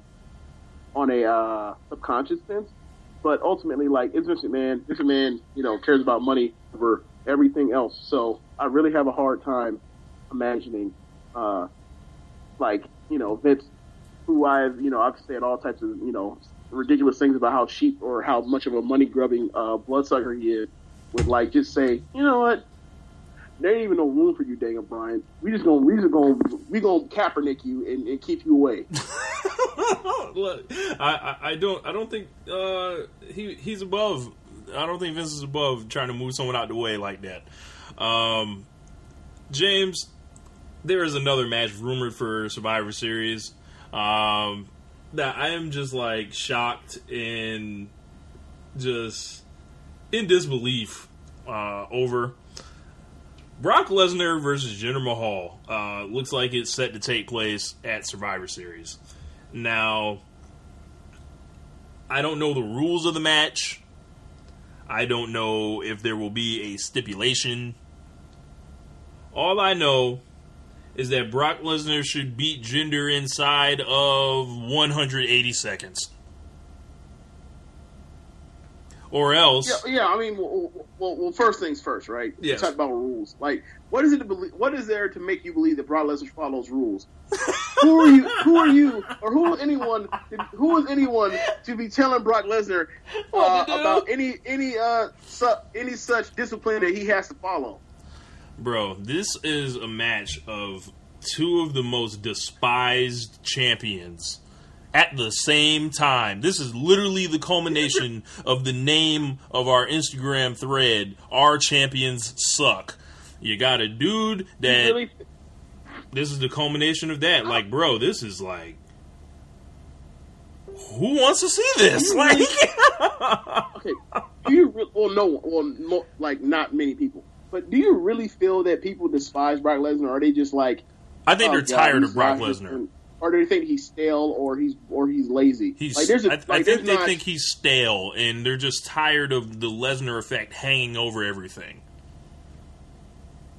on a uh, subconscious sense, but ultimately, like it's Vince McMahon. Vince McMahon, you know, cares about money over everything else. So I really have a hard time imagining, uh, like you know, Vince, who I've you know I've said all types of you know ridiculous things about how cheap or how much of a money grubbing uh, bloodsucker he is, would like just say, you know what. There ain't even no room for you, Daniel Bryan. We just gonna, we just gonna, we gonna Kaepernick you and, and keep you away. [LAUGHS] Look, I, I, I don't I don't think uh, he he's above. I don't think Vince is above trying to move someone out the way like that. Um, James, there is another match rumored for Survivor Series um, that I am just like shocked and just in disbelief uh, over. Brock Lesnar versus Jinder Mahal uh, looks like it's set to take place at Survivor Series. Now, I don't know the rules of the match. I don't know if there will be a stipulation. All I know is that Brock Lesnar should beat Jinder inside of 180 seconds. Or else, Yeah, yeah. I mean, well, well, well first things first, right? Yes. Talk about rules. Like, what is it to believe? What is there to make you believe that Brock Lesnar follows rules? [LAUGHS] who are you? Who are you? Or who is anyone? Who is anyone to be telling Brock Lesnar uh, What to do? about any any uh su- any such discipline that he has to follow? Bro, this is a match of two of the most despised champions at the same time. This is literally the culmination [LAUGHS] of the name of our Instagram thread, Our Champions Suck. You got a dude that really, this is the culmination of that. Like, bro, this is like who wants to see this? Like, [LAUGHS] okay, do you re- well no well no, like not many people, but do you really feel that people despise Brock Lesnar? Or are they just like I think oh, they're God, tired of Brock Lesnar. or do they think he's stale or he's or he's lazy? He's, like there's a I, like I think they not- think he's stale, and they're just tired of the Lesnar effect hanging over everything.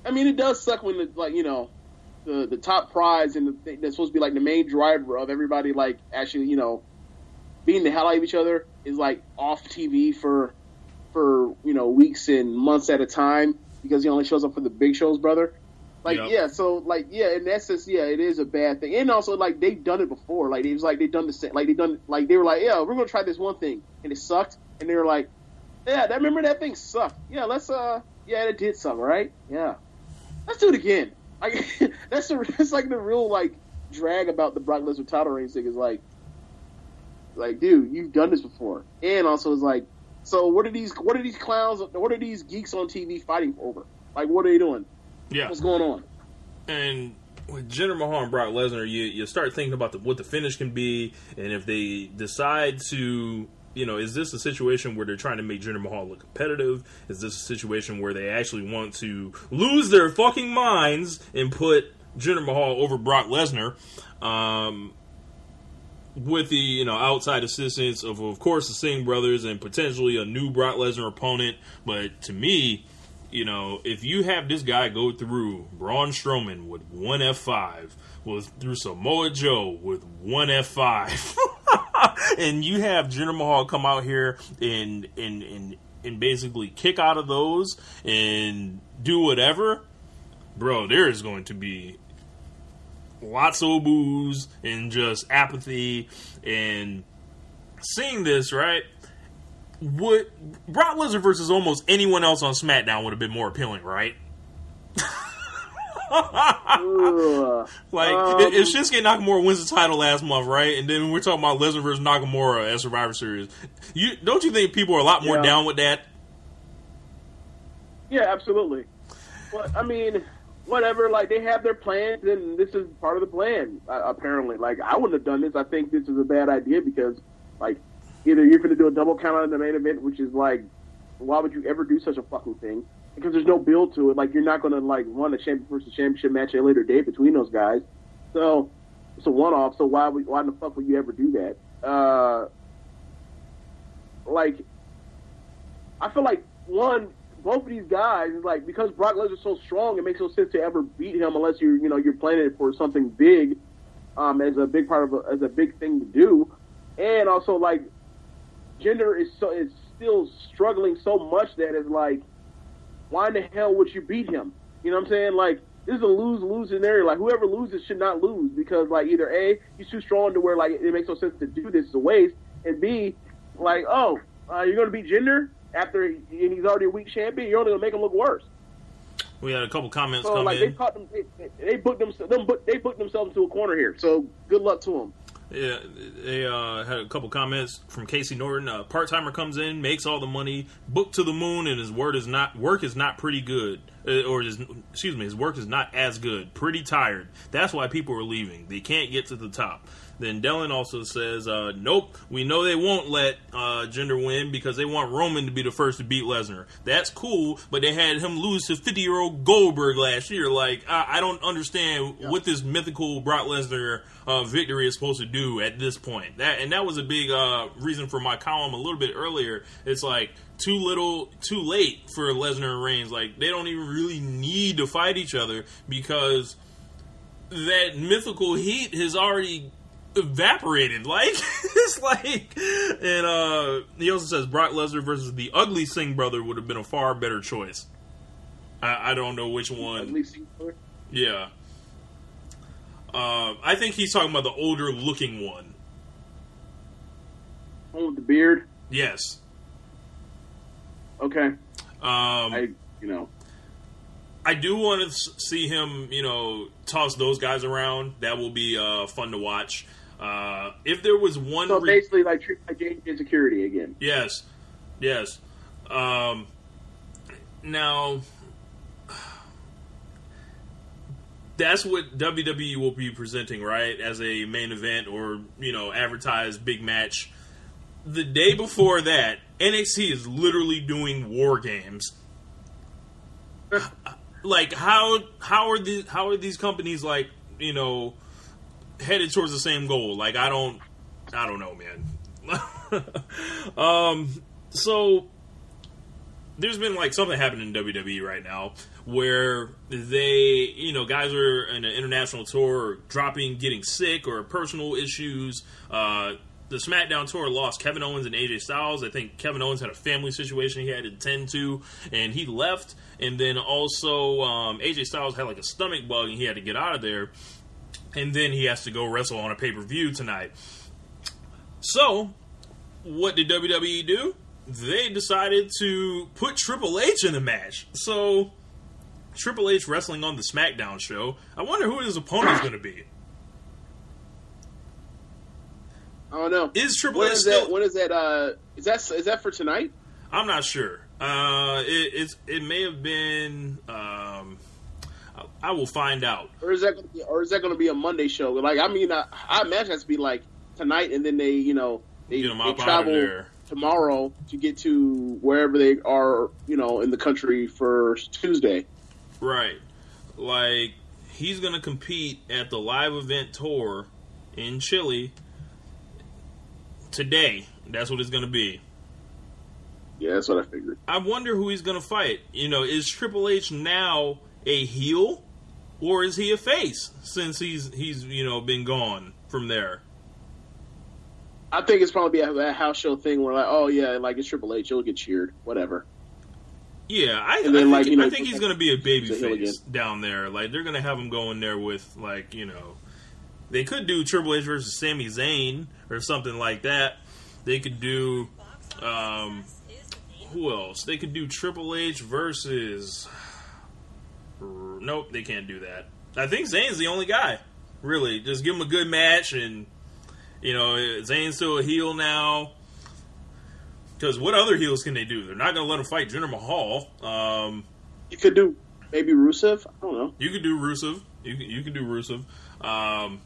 I mean, it does suck when the like you know the the top prize and the thing that's supposed to be like the main driver of everybody like actually you know beating the hell out of each other is like off TV for for you know weeks and months at a time because he only shows up for the big shows, brother. Like Yep. yeah, so like yeah, in essence, yeah, it is a bad thing. And also like they've done it before. Like it was like they've done the same. Like they done like they were like yeah, we're gonna try this one thing and it sucked. And they were like yeah, that remember that thing sucked. Yeah, let's uh yeah, it did suck, right? Yeah, let's do it again. Like [LAUGHS] that's the [LAUGHS] that's like the real like drag about the Brock Lesnar title reign thing is like like dude, you've done this before. And also it's like so what are these what are these clowns what are these geeks on TV fighting over? Like what are they doing? Yeah, What's going on? and with Jinder Mahal and Brock Lesnar, you you start thinking about the, what the finish can be, and if they decide to, you know, is this a situation where they're trying to make Jinder Mahal look competitive? Is this a situation where they actually want to lose their fucking minds and put Jinder Mahal over Brock Lesnar? Um, with the you know outside assistance of of course the Singh brothers and potentially a new Brock Lesnar opponent, but to me, you know, if you have this guy go through Braun Strowman with one F five, with through Samoa Joe with one F five, [LAUGHS] and you have Jinder Mahal come out here and and and and basically kick out of those and do whatever, bro, there is going to be lots of boos and just apathy and seeing this right would Brock Lesnar versus almost anyone else on SmackDown would have been more appealing, right? [LAUGHS] Like Um, if Shinsuke Nakamura wins the title last month, right? And then we're talking about Lesnar versus Nakamura at Survivor Series. You don't you think people are a lot more Yeah. down with that? Yeah, absolutely. But I mean, whatever. Like they have their plans, and this is part of the plan. Uh, apparently, like I wouldn't have done this. I think this is a bad idea because, like, either you're going to do a double count on the main event, which is like, why would you ever do such a fucking thing? Because there's no build to it. Like you're not going to like run a champion versus championship match at a later date between those guys. So it's a one off. So why would why in the fuck would you ever do that? Uh, like I feel like one, both of these guys is like because Brock Lesnar's so strong, it makes no sense to ever beat him unless you're you know you're planning it for something big, um, as a big part of a, as a big thing to do, and also like Jinder is so is still struggling so much that it's like, why in the hell would you beat him? You know what I'm saying? Like this is a lose lose scenario. Like whoever loses should not lose because like either a he's too strong to where like it makes no sense to do this. It's a waste, and b like oh uh, you're gonna beat Jinder after and he's already a weak champion. You're only gonna make him look worse. We had a couple comments So come like they in. caught them, they, they booked them, them book, they booked themselves into a corner here. So good luck to them. Yeah, they uh, had a couple comments from Casey Norton. Uh, Part timer comes in, makes all the money, booked to the moon, and his word is not work is not pretty good, uh, or his excuse me, his work is not as good. Pretty tired. That's why people are leaving. They can't get to the top. Then Dellen also says, uh, "Nope, we know they won't let uh, Jinder win because they want Roman to be the first to beat Lesnar. That's cool, but they had him lose to 50 year old Goldberg last year. Like, I, I don't understand what this mythical Brock Lesnar uh, victory is supposed to do at this point. That and that was a big uh, reason for my column a little bit earlier. It's like too little, too late for Lesnar and Reigns. Like, they don't even really need to fight each other because." that mythical heat has already evaporated. Like [LAUGHS] it's like, and uh, he also says Brock Lesnar versus the ugly Singh brother would have been a far better choice. I, I don't know which one. Yeah, uh, I think he's talking about the older looking one. one with the beard. Yes. Okay, Um, I you know I do want to see him, you know, toss those guys around. That will be uh, fun to watch. Uh, if there was one, so re- basically like treat insecurity again. Yes, yes. Um, now, that's what WWE will be presenting, right? As a main event or, you know, advertised big match. The day before that, NXT is literally doing war games. [LAUGHS] like how how are these how are these companies like, you know, headed towards the same goal? Like I don't I don't know, man. [LAUGHS] um so there's been like something happening in WWE right now where they, you know, guys are in an international tour, dropping, getting sick, or personal issues. Uh, the SmackDown tour lost Kevin Owens and AJ Styles. I think Kevin Owens had a family situation he had to tend to, and he left. And then also um, AJ Styles had like a stomach bug, and he had to get out of there. And then he has to go wrestle on a pay per view tonight. So, what did WWE do? They decided to put Triple H in the match. So, Triple H wrestling on the SmackDown show. I wonder who his opponent is going to be. I don't know. Is Triple When H is still? that? When is that? Uh, is that is that for tonight? I'm not sure. Uh, it, it's it may have been. Um, I, will find out. Or is that gonna be, or is that going to be a Monday show? Like, I mean, I, I imagine to be like tonight, and then they, you know, they, they up out of travel tomorrow to get to wherever they are, you know, in the country for Tuesday. Right. Like he's going to compete at the live event tour in Chile today. That's what it's going to be. Yeah, that's what I figured. I wonder who he's going to fight. You know, is Triple H now a heel or is he a face since he's he's you know been gone from there? I think it's probably a, a house show thing where like, oh yeah, like it's Triple H, he'll get cheered, whatever. Yeah, I, then, I like, think, you know, I think he's going to be a baby he's a heel face down there. Like they're going to have him going there with like you know, they could do Triple H versus Sami Zayn or something like that. They could do, um, who else? They could do Triple H versus. Nope, they can't do that. I think Zayn's the only guy. Really, just give him a good match, and you know Zayn's still a heel now. Because what other heels can they do? They're not going to let him fight Jinder Mahal. Um, You could do maybe Rusev. I don't know. you could do Rusev. You could, you could do Rusev. Um,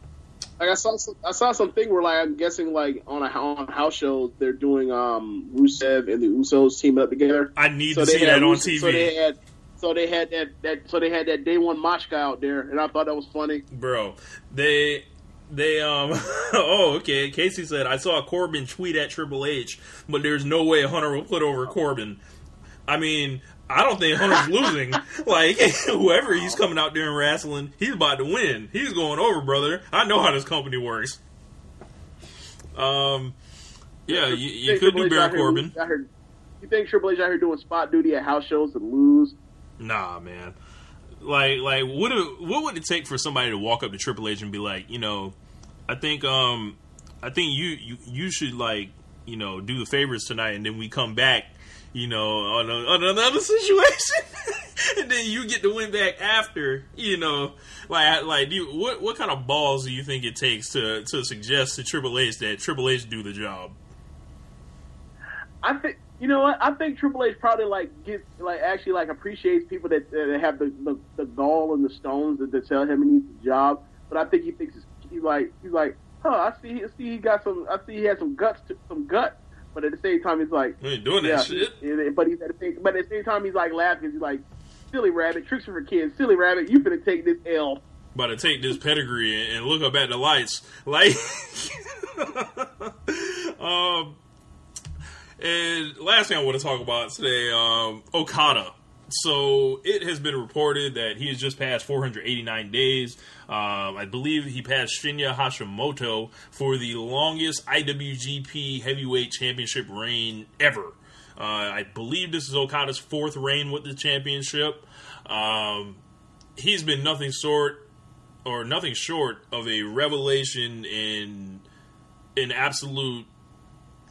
Like I saw some, I saw something where like I'm guessing like on a on house show they're doing um Rusev and the Usos teaming up together. I need So to see that on TV, So they had so they had that that so they had that day one guy out there, and I thought that was funny. bro. They they um. [LAUGHS] oh, okay. Casey said I saw Corbin tweet at Triple H, but there's no way Hunter will put over Corbin. I mean. I don't think Hunter's [LAUGHS] losing. Like [LAUGHS] whoever he's coming out there and wrestling, he's about to win. He's going over, brother. I know how this company works. Um, yeah, you, you could do Baron Corbin. here- you think Triple H out here doing spot duty at house shows and lose? Nah, man. Like, like, what? do- What would it take for somebody to walk up to Triple H and be like, you know, I think, um, I think you, you, you should like, you know, do the favors tonight, and then we come back, you know, on, a, on another [LAUGHS] situation, and then you get to win back after, you know, like, like, you, what, what kind of balls do you think it takes to, to suggest to Triple H that Triple H do the job? I think you know what? I think Triple H probably like gets like actually like appreciates people that, that have the, the the gall and the stones that, that tell him he needs a job. But I think he thinks it's, he's like he's like, huh? I see I see he got some I see he has some guts to, some gut. But at the same time, he's like, We ain't doing that shit. he- But he's at the same, but at the same time, he's like laughing. He's like, silly rabbit, tricks for kids. Silly rabbit, you finna take this L. about to take this pedigree and, and look up at the lights. Like, [LAUGHS] um, and last thing I want to talk about today, um, Okada. So it has been reported that he has just passed 489 days. Um, I believe he passed Shinya Hashimoto for the longest IWGP Heavyweight Championship reign ever. Uh, I believe this is Okada's fourth reign with the championship. Um, he's been nothing short or nothing short of a revelation in an absolute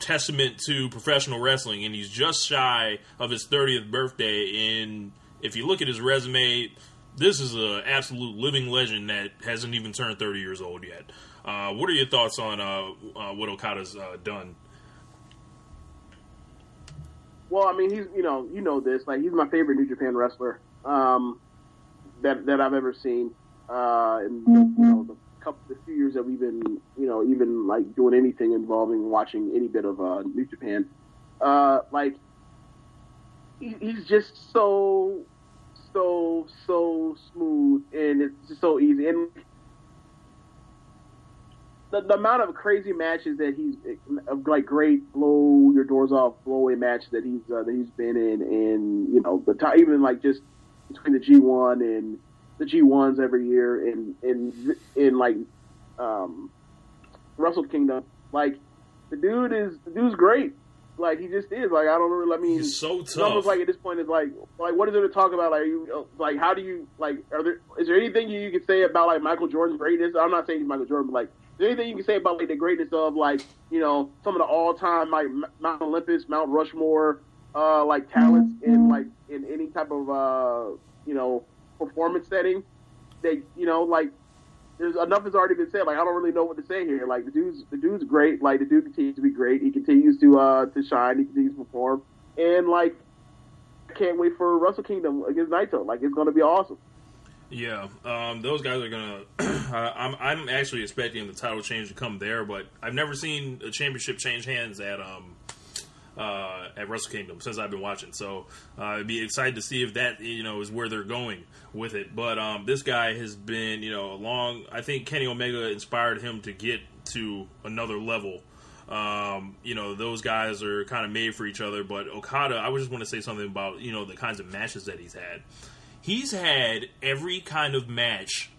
testament to professional wrestling and he's just shy of his 30th birthday and if you look at his resume this is an absolute living legend that hasn't even turned 30 years old yet uh, what are your thoughts on uh, uh, what okada's uh, done Well, I mean, he's you know you know this like he's my favorite New Japan wrestler um, that that I've ever seen. uh, you know the couple the few years that we've been you know even like doing anything involving watching any bit of uh, New Japan. Uh, like he, he's just so so so smooth and it's just so easy and the, the amount of crazy matches that he's of like great blow your doors off blow away that he's uh, that he's been in and you know the time even like just between the G1 and the G1s every year and in in like um Wrestle Kingdom. Like the dude is the dude's great. Like he just is. Like I don't really I mean He's so it's almost like at this point it's like like what is there to talk about? Like you like how do you like are there is there anything you, you can say about like Michael Jordan's greatness? I'm not saying he's Michael Jordan but like is there anything you can say about like the greatness of like you know some of the all time like Mount Olympus Mount Rushmore uh like talents in like in any type of uh you know performance setting that you know like there's enough has already been said. Like I don't really know what to say here. Like the dude's the dude's great. Like the dude continues to be great. He continues to uh to shine. He continues to perform. And like I can't wait for Wrestle Kingdom against Naito. Like it's gonna be awesome. Yeah, um, those guys are gonna. [CLEARS THROAT] I'm I'm actually expecting the title change to come there, but I've never seen a championship change hands at um uh, at Wrestle Kingdom since I've been watching. So uh, I'd be excited to see if that you know is where they're going with it. But um, this guy has been you know long. I think Kenny Omega inspired him to get to another level. Um, you know, those guys are kind of made for each other. But Okada, I would just want to say something about you know the kinds of matches that he's had. He's had every kind of match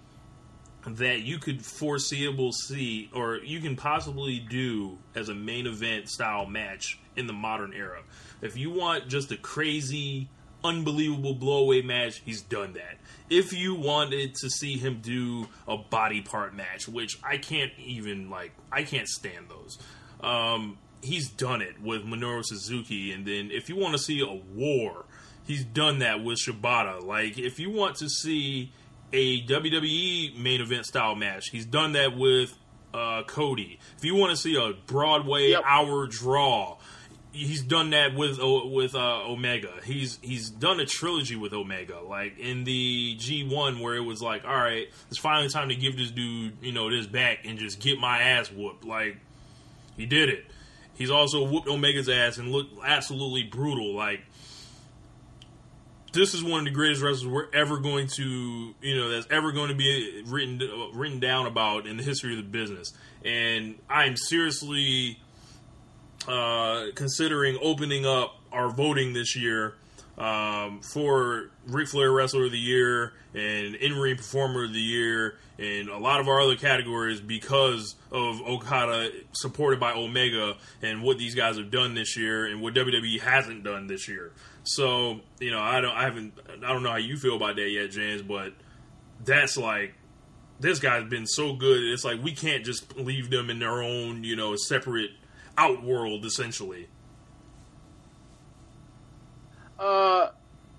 that you could foreseeable see or you can possibly do as a main event style match in the modern era. If you want just a crazy, unbelievable blowaway match, he's done that. If you wanted to see him do a body part match, which I can't even like, I can't stand those. Um, he's done it with Minoru Suzuki, and then if you want to see a war, he's done that with Shibata. Like, if you want to see a WWE main event style match, he's done that with uh, Cody. If you want to see a Broadway Yep. hour draw, he's done that with with uh, Omega. He's he's done a trilogy with Omega, like in the G one where it was like, all right, it's finally time to give this dude you know this back and just get my ass whooped. Like he did it. He's also whooped Omega's ass and looked absolutely brutal. Like this is one of the greatest wrestlers we're ever going to, you know, that's ever going to be written uh, written down about in the history of the business. And I'm seriously uh, considering opening up our voting this year um, for Ric Flair Wrestler of the Year and In Ring Performer of the Year and a lot of our other categories because of Okada supported by Omega and what these guys have done this year and what WWE hasn't done this year. So you know, I don't, I haven't, I don't know how you feel about that yet, James, but that's like this guy's been so good. It's like we can't just leave them in their own, you know, separate outworld essentially. Uh,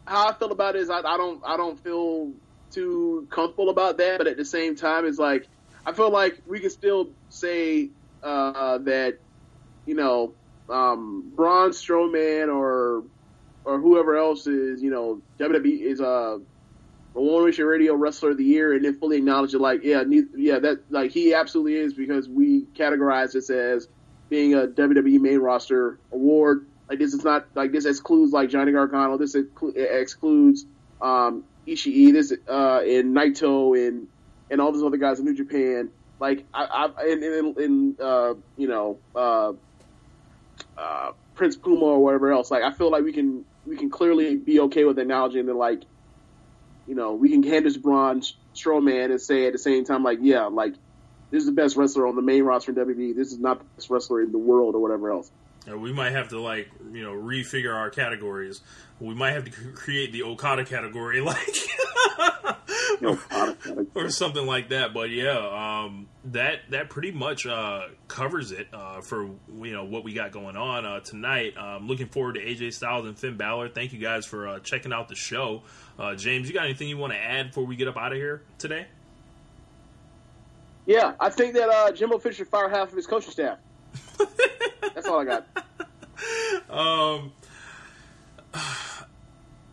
how I feel about it is I, I don't I don't feel too comfortable about that, but at the same time, it's like I feel like we can still say uh, that you know um, Braun Strowman or or whoever else is you know WWE is uh, a One Nation Radio Wrestler of the Year, and then fully acknowledge it. Like yeah, yeah, that like he absolutely is because we categorize this as being a WWE main roster award. Like this is not like this excludes like Johnny Gargano. This exclu- excludes um, Ishii. This uh, and Naito and and all those other guys in New Japan. Like I, I and, and uh, you know uh, uh, Prince Puma or whatever else. Like I feel like we can we can clearly be okay with acknowledging that like you know we can hand this Braun Strowman and say at the same time like yeah like this is the best wrestler on the main roster in WWE. This is not the best wrestler in the world or whatever else. We might have to like you know refigure our categories. We might have to create the Okada category, [LAUGHS] like or something like that. But yeah, um, that that pretty much uh, covers it uh, for you know what we got going on uh, tonight. Um, looking forward to AJ Styles and Finn Balor. Thank you guys for uh, checking out the show. Uh, James, you got anything you want to add before we get up out of here today? Yeah, I think that uh, Jimbo Fisher fired half of his coaching staff. That's all I got. Um,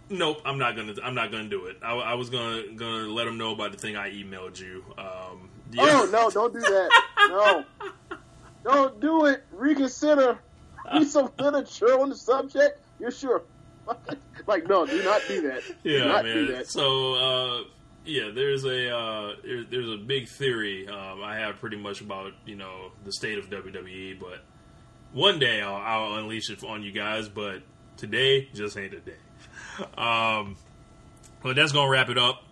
Nope, I'm not gonna. I'm not gonna do it. I, I was gonna gonna let them know about the thing I emailed you. Um, yeah. Oh no! Don't do that. No, don't do it. Reconsider. Read some literature on the subject. You're sure? [LAUGHS] like no, do not do that. do Yeah, not man. do that. So, uh, yeah, there's a uh, there, there's a big theory um, I have pretty much about you know the state of WWE, but one day I'll, I'll unleash it on you guys. But today just ain't a day. [LAUGHS] Um, but that's gonna wrap it up.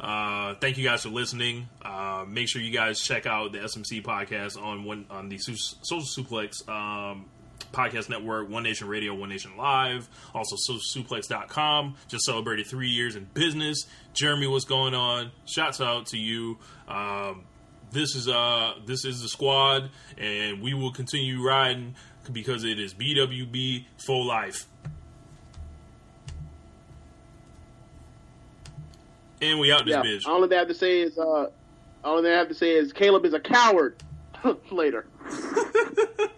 Uh, thank you guys for listening. Uh, make sure you guys check out the SMC podcast on one on the Social Suplex um, podcast network, One Nation Radio, One Nation Live, also socialsuplex.com. Just celebrated three years in business. Jeremy, what's going on? Shouts out to you. Um, this is uh this is the squad, and we will continue riding because it is BWB full life. And we out this Yeah. bitch. All they have to say is, uh, all they have to say is, Caleb is a coward. [LAUGHS] Later. [LAUGHS]